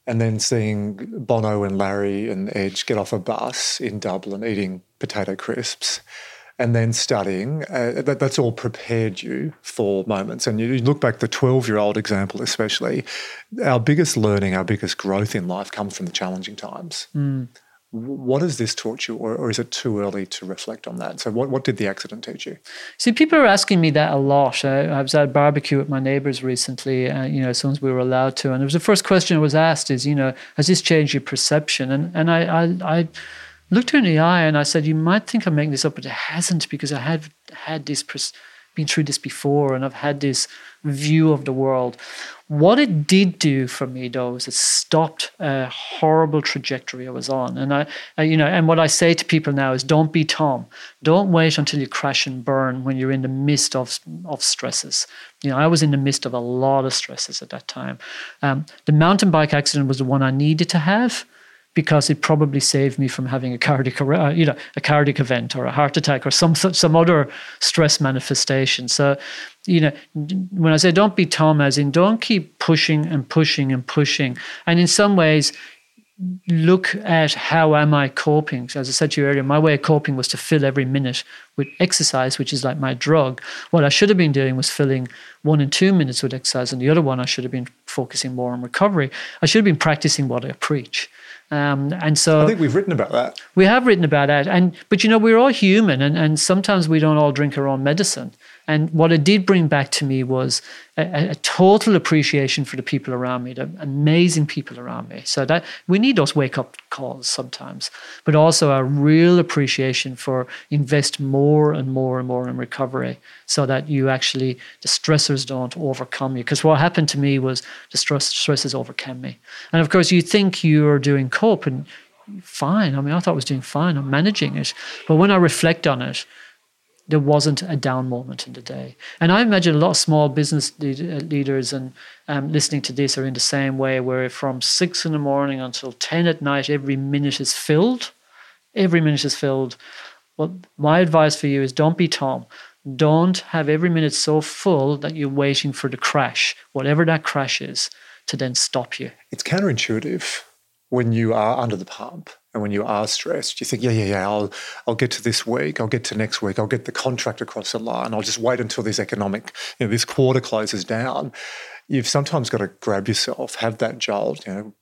and then seeing Bono and Larry and Edge get off a bus in Dublin eating potato crisps, and then studying, uh, that, that's all prepared you for moments. And you, look back, the 12 year old example, especially, our biggest learning, our biggest growth in life comes from the challenging times. Mm. What has this taught you, or, or, is it too early to reflect on that? So, what, what did the accident teach you? See, people are asking me that a lot. I, I was at a barbecue with my neighbors recently, uh, you know, as soon as we were allowed to. And it was the first question I was asked is, you know, has this changed your perception? And, and I, I, I looked her in the eye and I said, you might think I'm making this up, but it hasn't because I had had this, been through this before and I've had this view of the world. What it did do for me, though, is it stopped a horrible trajectory I was on. And I, I, you know, and what I say to people now is, don't be Tom. Don't wait until you crash and burn when you're in the midst of of stresses. You know, I was in the midst of a lot of stresses at that time. Um, the mountain bike accident was the one I needed to have because it probably saved me from having a cardiac, uh, you know, a cardiac event or a heart attack or some some other stress manifestation. So, you know, when I say don't be Tom, as in don't keep pushing and pushing and pushing, and in some ways, look at how am I coping. As I said to you earlier, my way of coping was to fill every minute with exercise, which is like my drug. What I should have been doing was filling one and two minutes with exercise, and the other one I should have been focusing more on recovery. I should have been practicing what I preach. Um, and so I think we've written about that. We have written about that, and but you know we're all human, and, and sometimes we don't all drink our own medicine. And what it did bring back to me was a, a, total appreciation for the people around me, the amazing people around me. So that we need those wake up calls sometimes, but also a real appreciation for invest more and more and more in recovery, so that you actually the stressors don't overcome you. Because what happened to me was the stress overcame me, and of course you think you're doing cope and fine. I mean, I thought I was doing fine. I'm managing it, but when I reflect on it there wasn't a down moment in the day. And I imagine a lot of small business uh, leaders and um, listening to this are in the same way, where from six in the morning until 10 at night, every minute is filled. Every minute is filled. Well, my advice for you is don't be Tom. Don't have every minute so full that you're waiting for the crash, whatever that crash is, to then stop you. It's counterintuitive when you are under the pump and when you are stressed, you think, yeah, yeah, yeah, I'll, I'll get to this week, I'll get to next week, I'll get the contract across the line, I'll just wait until this economic, you know, this quarter closes down. You've sometimes got to grab yourself, have that jolt, you know,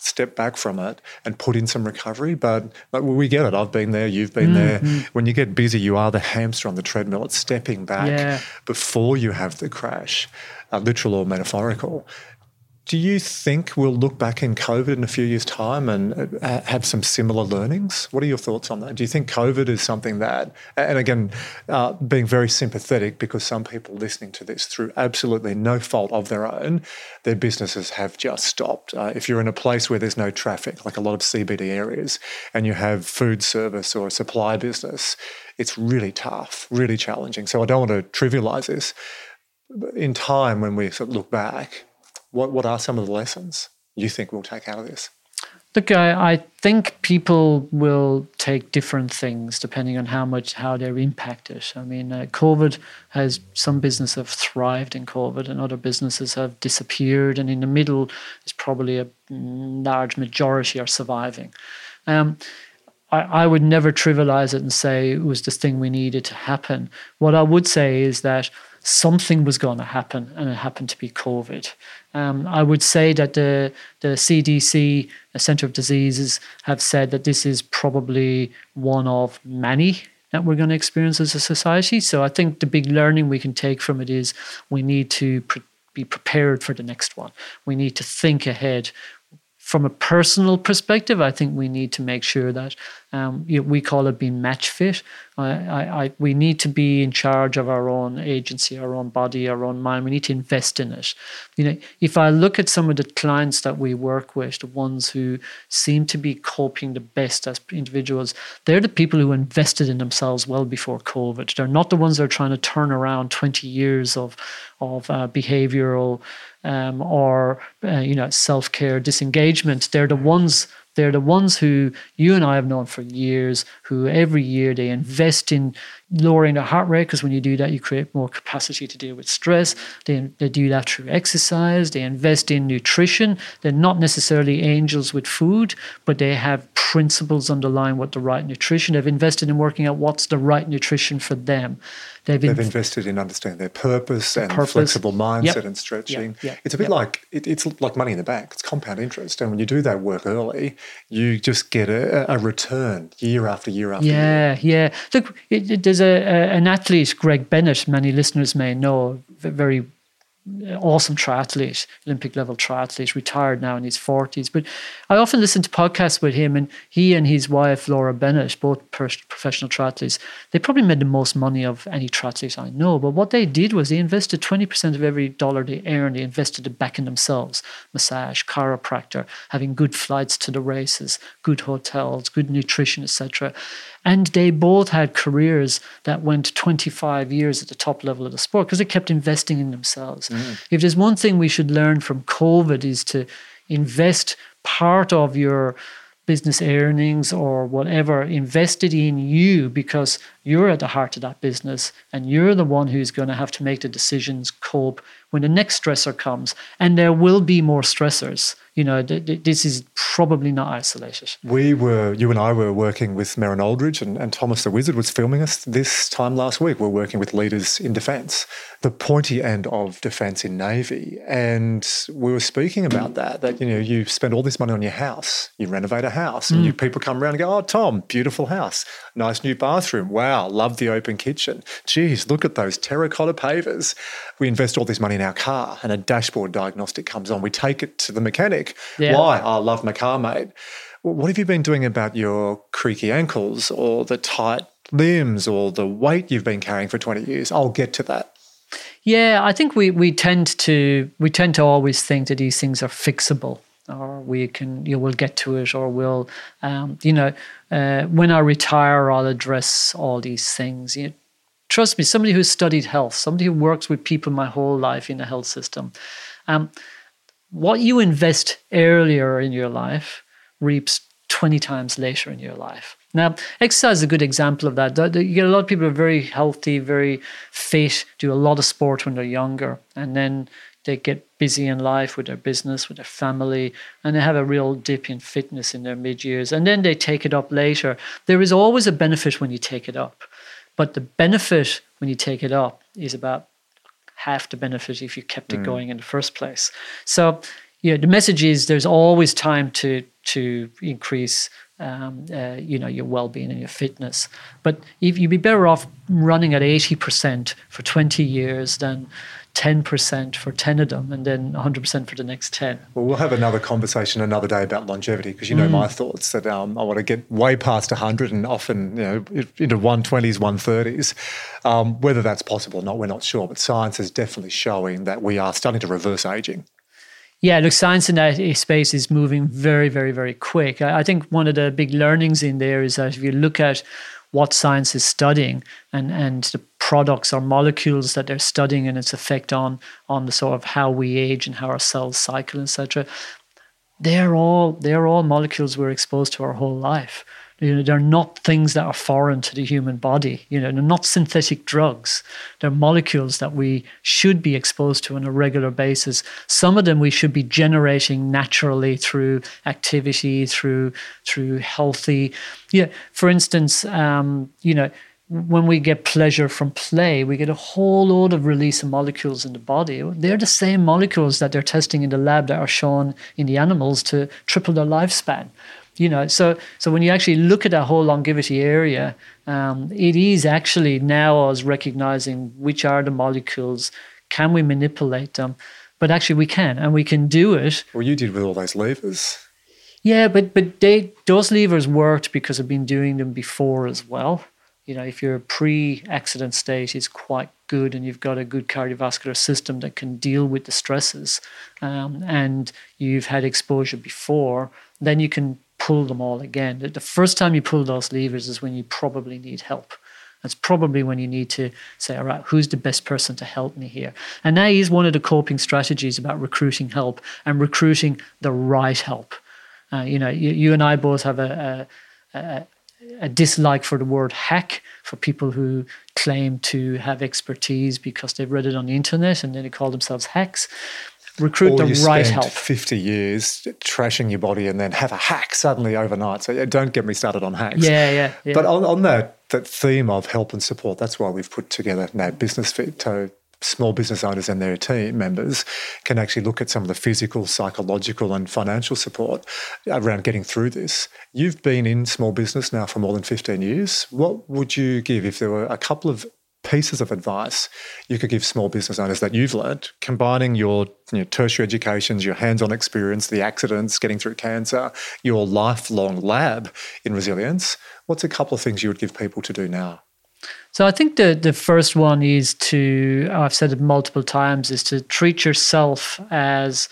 step back from it and put in some recovery. But like, we get it. I've been there. You've been mm-hmm. there. When you get busy, you are the hamster on the treadmill. It's stepping back yeah. before you have the crash, uh, literal or metaphorical. Do you think we'll look back in COVID in a few years' time and uh, have some similar learnings? What are your thoughts on that? Do you think COVID is something that, and again, uh, being very sympathetic because some people listening to this through absolutely no fault of their own, their businesses have just stopped. Uh, if you're in a place where there's no traffic, like a lot of CBD areas, and you have food service or a supply business, it's really tough, really challenging. So I don't want to trivialize this. In time, when we sort of look back, what, what are some of the lessons you think we'll take out of this? Look, I, I think people will take different things depending on how much how they're impacted. I mean, uh, COVID has some businesses have thrived in COVID, and other businesses have disappeared. And in the middle is probably a large majority are surviving. Um, I, I would never trivialize it and say it was the thing we needed to happen. What I would say is that something was going to happen, and it happened to be COVID. Um, I would say that the the CDC, the Center of Diseases, have said that this is probably one of many that we're going to experience as a society. So I think the big learning we can take from it is we need to pre- be prepared for the next one. We need to think ahead from a personal perspective, I think we need to make sure that um, you know, we call it being match fit. I, I, we need to be in charge of our own agency, our own body, our own mind. We need to invest in it. You know, if I look at some of the clients that we work with, the ones who seem to be coping the best as individuals, they're the people who invested in themselves well before COVID. They're not the ones that are trying to turn around 20 years of of uh, behavioral um, or uh, you know self care disengagement. They're the ones they're the ones who you and I have known for years, who every year they invest in lowering the heart rate, because when you do that, you create more capacity to deal with stress. They, they do that through exercise. They invest in nutrition. They're not necessarily angels with food, but they have principles underlying what the right nutrition. They've invested in working out what's the right nutrition for them. They've, They've invested in understanding their purpose and purpose. flexible mindset yep. and stretching. Yep. Yep. It's a bit like it, it's like money in the bank. It's compound interest, and when you do that work early, you just get a, a return year after year after yeah, year. Yeah, Look, it, it, there's a, a, an athlete, Greg Bennett. Many listeners may know, very uh, awesome triathlete, Olympic level triathlete, retired now in his 40s. But I often listen to podcasts with him, and he and his wife, Laura Bennett, both professional triathletes, they probably made the most money of any triathlete I know. But what they did was they invested 20% of every dollar they earned, they invested it back in themselves massage, chiropractor, having good flights to the races, good hotels, good nutrition, etc. And they both had careers that went 25 years at the top level of the sport because they kept investing in themselves. Mm. If there's one thing we should learn from COVID is to invest part of your business earnings or whatever invested in you because you're at the heart of that business and you're the one who's going to have to make the decisions, cope when the next stressor comes. And there will be more stressors you know, th- th- this is probably not isolated. We were, you and I were working with Merryn Aldridge, and, and Thomas the Wizard was filming us this time last week. We're working with leaders in defence, the pointy end of defence in Navy. And we were speaking about that, that, you know, you spend all this money on your house, you renovate a house, and mm. you people come around and go, oh, Tom, beautiful house, nice new bathroom. Wow, love the open kitchen. Geez, look at those terracotta pavers. We invest all this money in our car, and a dashboard diagnostic comes on. We take it to the mechanic yeah. Why? Oh, I love my car, mate. What have you been doing about your creaky ankles or the tight limbs or the weight you've been carrying for 20 years? I'll get to that. Yeah, I think we, we tend to we tend to always think that these things are fixable or we can you will get to it or we'll um, you know uh, when I retire I'll address all these things. You know, trust me, somebody who's studied health, somebody who works with people my whole life in the health system. Um, what you invest earlier in your life reaps 20 times later in your life. Now, exercise is a good example of that. You get a lot of people who are very healthy, very fit, do a lot of sport when they're younger, and then they get busy in life with their business, with their family, and they have a real dip in fitness in their mid years, and then they take it up later. There is always a benefit when you take it up, but the benefit when you take it up is about half the benefit if you kept it mm. going in the first place. So, yeah, the message is there's always time to to increase, um, uh, you know, your well-being and your fitness. But if you'd be better off running at eighty percent for twenty years than 10% for 10 of them and then 100% for the next 10. Well, we'll have another conversation another day about longevity because you know mm. my thoughts that um, I want to get way past 100 and often you know into 120s, 130s. Um, whether that's possible or not, we're not sure, but science is definitely showing that we are starting to reverse aging. Yeah, look, science in that space is moving very, very, very quick. I think one of the big learnings in there is that if you look at what science is studying and, and the products or molecules that they're studying and its effect on on the sort of how we age and how our cells cycle, etc. They're all they're all molecules we're exposed to our whole life. You know, they're not things that are foreign to the human body. You know, they're not synthetic drugs. They're molecules that we should be exposed to on a regular basis. Some of them we should be generating naturally through activity, through through healthy. Yeah, for instance, um, you know, when we get pleasure from play, we get a whole load of release of molecules in the body. They're the same molecules that they're testing in the lab that are shown in the animals to triple their lifespan you know so so when you actually look at that whole longevity area um, it is actually now us recognizing which are the molecules can we manipulate them? But actually we can and we can do it. Well you did with all those levers. Yeah but but they those levers worked because i've been doing them before as well. You know if your pre-accident state is quite good and you've got a good cardiovascular system that can deal with the stresses. Um, and you've had exposure before then you can pull them all again. The first time you pull those levers is when you probably need help. That's probably when you need to say, all right, who's the best person to help me here? And that is one of the coping strategies about recruiting help and recruiting the right help. Uh, you know, you, you, and I both have a, a, a, a dislike for the word hack for people who claim to have expertise because they've read it on the internet and then they call themselves hacks recruit or the right help. 50 years trashing your body and then have a hack suddenly overnight. So yeah, don't get me started on hacks. Yeah, yeah. yeah. But on, on, that, that theme of help and support, that's why we've put together NAB Business Fit. So small business owners and their team members can actually look at some of the physical, psychological, and financial support around getting through this. You've been in small business now for more than 15 years. What would you give if there were a couple of pieces of advice you could give small business owners that you've learned, combining your tertiary educations, your hands-on experience, the accidents, getting through cancer, your lifelong lab in resilience? What's a couple of things you would give people to do now? So I think the the first one is to I've said it multiple times is to treat yourself as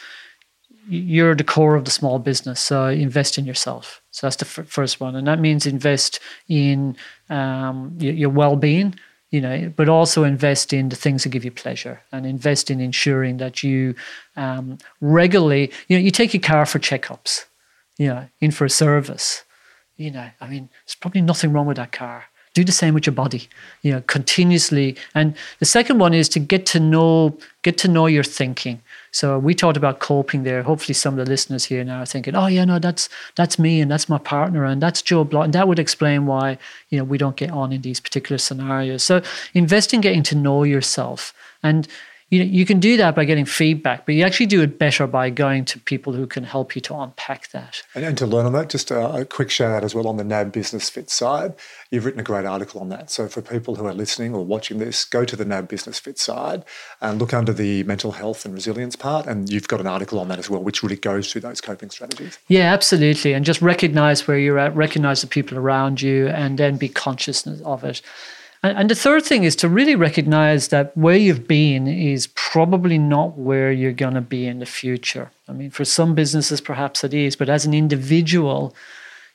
you're the core of the small business. So invest in yourself. So that's the f- first one, and that means invest in um, your, your well-being. You know, but also invest in the things that give you pleasure, and invest in ensuring that you um, regularly. You know, you take your car for checkups. You know, in for a service. You know, I mean, there's probably nothing wrong with that car do the same with your body you know continuously. And the second one is to get to know get to know your thinking. So we talked about coping there. Hopefully some of the listeners here now are thinking oh yeah no that's that's me and that's my partner and that's Joe Bloggs. And that would explain why you know we don't get on in these particular scenarios. So invest in getting to know yourself. And you, you can do that by getting feedback, but you actually do it better by going to people who can help you to unpack that. And, and to learn on that, just a, a, quick shout out as well on the NAB Business Fit side. You've written a great article on that. So for people who are listening or watching this, go to the NAB Business Fit side and look under the mental health and resilience part, and you've got an article on that as well, which really goes through those coping strategies. Yeah, absolutely. And just recognize where you're at, recognize the people around you, and then be conscious of it. And, the third thing is to really recognize that where you've been is probably not where you're going to be in the future. I mean, for some businesses, perhaps it is, but as an individual,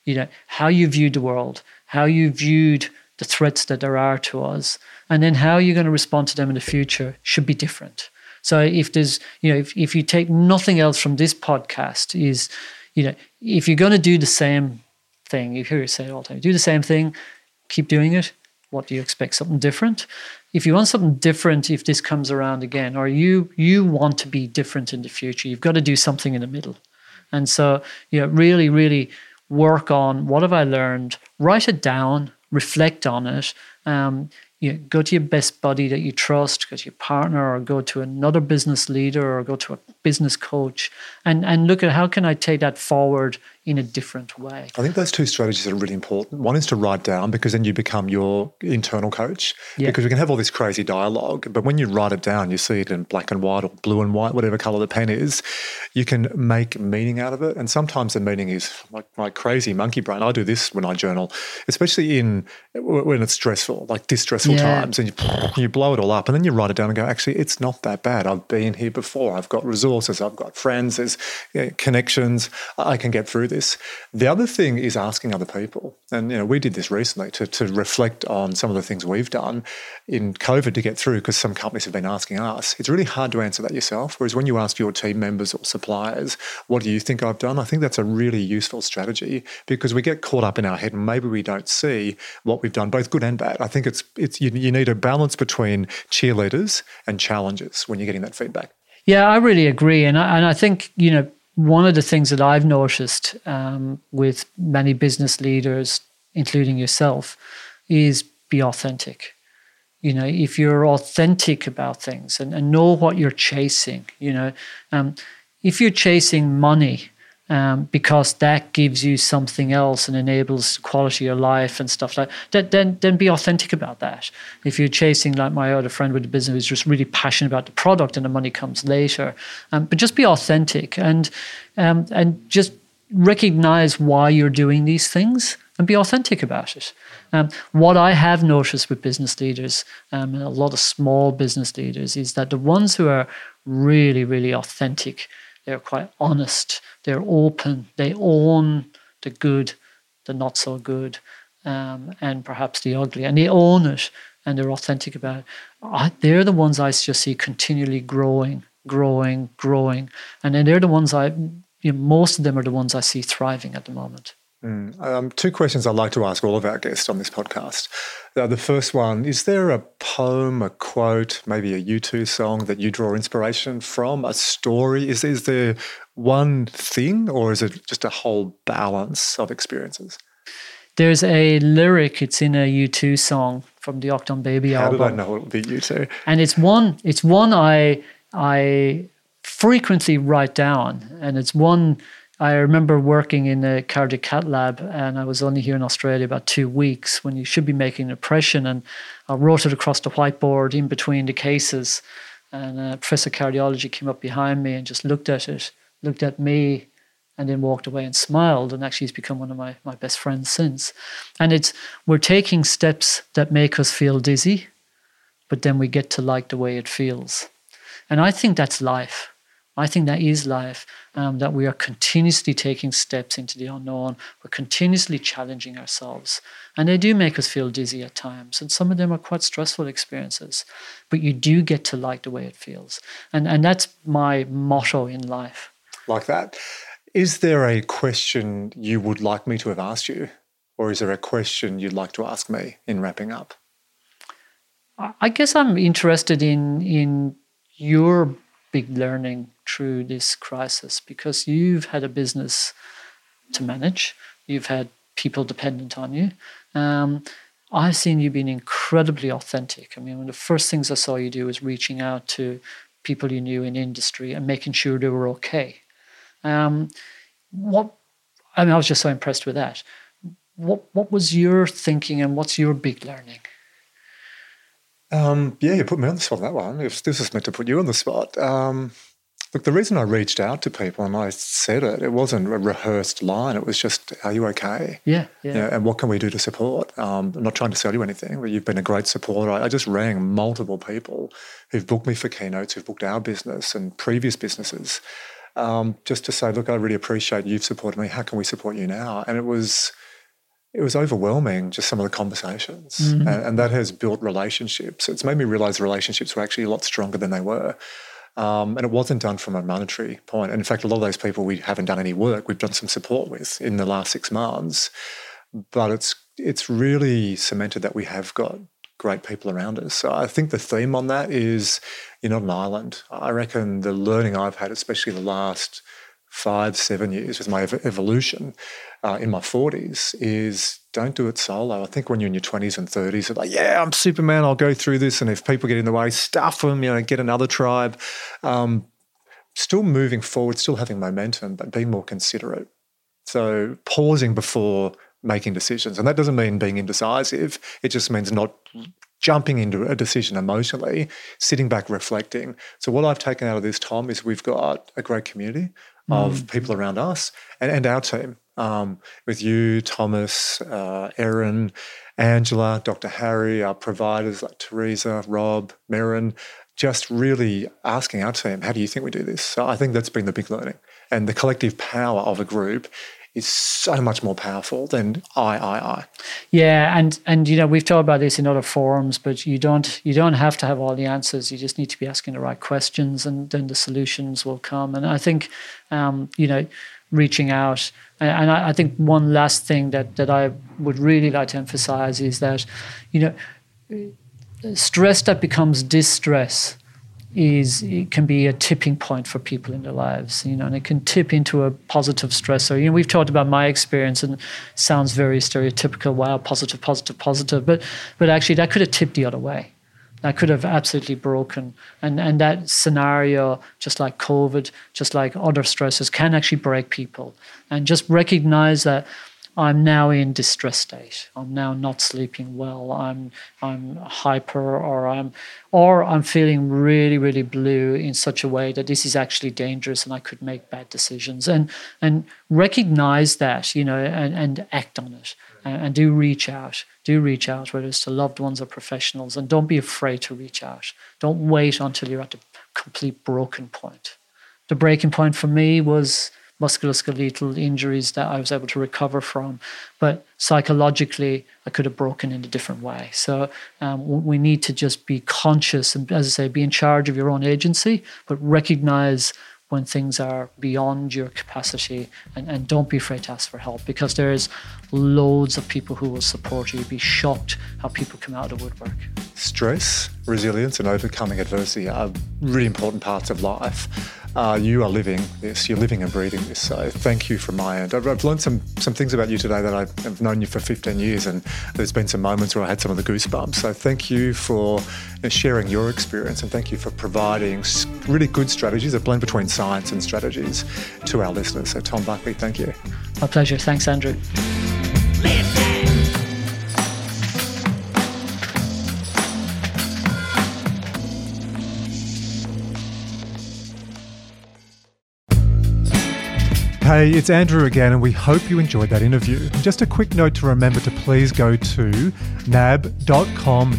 you know, how you viewed the world, how you viewed the threats that there are to us, and then how you're going to respond to them in the future should be different. So if there's, you know, if, if you take nothing else from this podcast, is, you know, if you're going to do the same thing, you hear it say all the time, do the same thing, keep doing it, what do you expect? Something different? If you want something different, if this comes around again, or you you want to be different in the future, you've got to do something in the middle. And so, you know, really, really work on what have I learned, write it down, reflect on it. Um, you know, go to your best buddy that you trust, go to your partner, or go to another business leader, or go to a business coach, and and look at how can I take that forward in a different way. I think those two strategies are really important. One is to write down because then you become your internal coach. Yeah. Because we can have all this crazy dialogue, but when you write it down, you see it in black and white or blue and white, whatever color the pen is. You can make meaning out of it, and sometimes the meaning is like my crazy monkey brain. I do this when I journal, especially in when it's stressful, like distressful yeah. times, and you you blow it all up, and then you write it down and go, actually, it's not that bad. I've been here before. I've got resources. I've got friends. There's you know, connections. I can get through this. The other thing is asking other people. And you know, we did this recently to, to reflect on some of the things we've done in COVID to get through because some companies have been asking us. It's really hard to answer that yourself. Whereas when you ask your team members or suppliers, what do you think I've done? I think that's a really useful strategy because we get caught up in our head and maybe we don't see what we've done, both good and bad. I think it's it's you, you need a balance between cheerleaders and challenges when you're getting that feedback. Yeah, I really agree, and I, and I think you know one of the things that I've noticed um, with many business leaders, including yourself, is be authentic. You know, if you're authentic about things and, and know what you're chasing, you know, um, if you're chasing money, um, because that gives you something else and enables quality of life and stuff like that, then then be authentic about that. If you're chasing like my other friend with the business who's just really passionate about the product and the money comes later, um, but just be authentic and um, and just recognize why you're doing these things and be authentic about it. Um, what I have noticed with business leaders um, and a lot of small business leaders is that the ones who are really, really authentic, they're quite honest, they're open, they own the good, the not so good, um, and perhaps the ugly, and they own it and they're authentic about it. I, they're the ones I just see continually growing, growing, growing, and then they're the ones I, you know, most of them are the ones I see thriving at the moment. Mm. Um, two questions I'd like to ask all of our guests on this podcast. Uh, the first one is there a poem, a quote, maybe a U2 song that you draw inspiration from, a story? Is, is there one thing or is it just a whole balance of experiences? There's a lyric, it's in a U2 song from the Achtung Baby How album. How did I know it would be U2? And it's one, it's one I, I frequently write down and it's one I remember working in a cardiac cath lab, and I was only here in Australia about two weeks when you should be making an impression. And I wrote it across the whiteboard in between the cases. And a professor of cardiology came up behind me and just looked at it, looked at me, and then walked away and smiled. And actually, he's become one of my, my best friends since. And it's we're taking steps that make us feel dizzy, but then we get to like the way it feels. And I think that's life. I think that is life, um, that we are continuously taking steps into the unknown. We're continuously challenging ourselves. And they do make us feel dizzy at times. And some of them are quite stressful experiences. But you do get to like the way it feels. And, and that's my motto in life. Like that. Is there a question you would like me to have asked you? Or is there a question you'd like to ask me in wrapping up? I guess I'm interested in in your big learning through this crisis because you've had a business to manage, you've had people dependent on you. Um, I've seen you being incredibly authentic. I mean, one of the first things I saw you do was reaching out to people you knew in industry and making sure they were okay. Um, what I mean, I was just so impressed with that. What what was your thinking, and what's your big learning? Um, yeah, you put me on the spot on that one. If this is meant to put you on the spot. Um, look, the reason I reached out to people and I said it, it wasn't a rehearsed line. It was just, "Are you okay?" Yeah, yeah. yeah and what can we do to support? Um, I'm not trying to sell you anything, but you've been a great supporter. I, I just rang multiple people who've booked me for keynotes, who've booked our business and previous businesses um, just to say, look, I really appreciate you've supported me. How can we support you now? And it was it was overwhelming just some of the conversations mm-hmm. and, and, that has built relationships it's made me realize relationships were actually a lot stronger than they were um, and it wasn't done from a monetary point. and in fact a lot of those people we haven't done any work we've done some support with in the last six months but it's it's really cemented that we have got great people around us so i think the theme on that is you're not an island. I reckon the learning I've had, especially the last five, seven years with my evolution uh, in my 40s, is don't do it solo. I think when you're in your 20s and 30s, it's like, yeah, I'm Superman, I'll go through this. And if people get in the way, stuff them, you know, get another tribe. Um, still moving forward, still having momentum, but being more considerate. So pausing before making decisions. And that doesn't mean being indecisive. It just means not jumping into a decision emotionally, sitting back, reflecting. So, what I've taken out of this, Tom, is we've got a great community of mm. people around us and, and our team um, with you, Thomas, uh, Erin, Angela, Dr. Harry, our providers like Teresa, Rob, Merrin, just really asking our team, how do you think we do this? So I think that's been the big learning. And the collective power of a group is so much more powerful than I, I, I. Yeah, and and you know we've talked about this in other forums, but you don't you don't have to have all the answers. You just need to be asking the right questions, and then the solutions will come. And I think, um, you know, reaching out. And I, I think one last thing that that I would really like to emphasize is that, you know, stress that becomes distress is it can be a tipping point for people in their lives, you know, and it can tip into a positive stressor. You know, we've talked about my experience, and sounds very stereotypical. Wow, positive, positive, positive, but but actually that could have tipped the other way. That could have absolutely broken, and and that scenario, just like COVID, just like other stresses, can actually break people. And just recognize that I'm now in distress state. I'm now not sleeping well. I'm I'm hyper or I'm or I'm feeling really, really blue in such a way that this is actually dangerous and I could make bad decisions. And and recognize that, you know, and, and act on it. And, and do reach out. Do reach out, whether it's to loved ones or professionals, and don't be afraid to reach out. Don't wait until you're at the complete broken point. The breaking point for me was musculoskeletal injuries that I was able to recover from. But psychologically, I could have broken in a different way. So um, we need to just be conscious and, as I say, be in charge of your own agency, but recognize when things are beyond your capacity and, and don't be afraid to ask for help because there's loads of people who will support you. You'd be shocked how people come out of the woodwork. Stress, resilience, and overcoming adversity are really important parts of life uh, you are living this, you're living and breathing this. So thank you from my end. I've, I've learned some, some things about you today that I've known you for 15 years, and there's been some moments where I had some of the goosebumps. So thank you for sharing your experience, and thank you for providing really good strategies, a blend between science and strategies to our listeners. So, Tom Buckley, thank you. My pleasure. Thanks, Andrew. Hey, it's Andrew again, and we hope you enjoyed that interview. Just a quick note to remember to please go to nab.com.au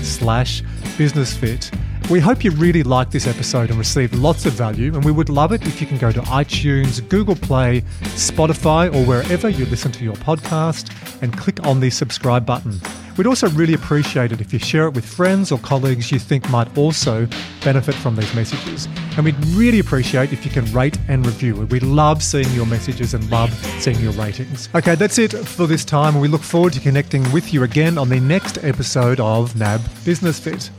slash businessfit. We hope you really liked this episode and received lots of value, and we would love it if you can go to iTunes, Google Play, Spotify, or wherever you listen to your podcast and click on the subscribe button. We'd also really appreciate it if you share it with friends or colleagues you think might also benefit from these messages. And we'd really appreciate if you can rate and review it. We love seeing your messages and love seeing your ratings. Okay, that's it for this time. We look forward to connecting with you again on the next episode of NAB Business Fit.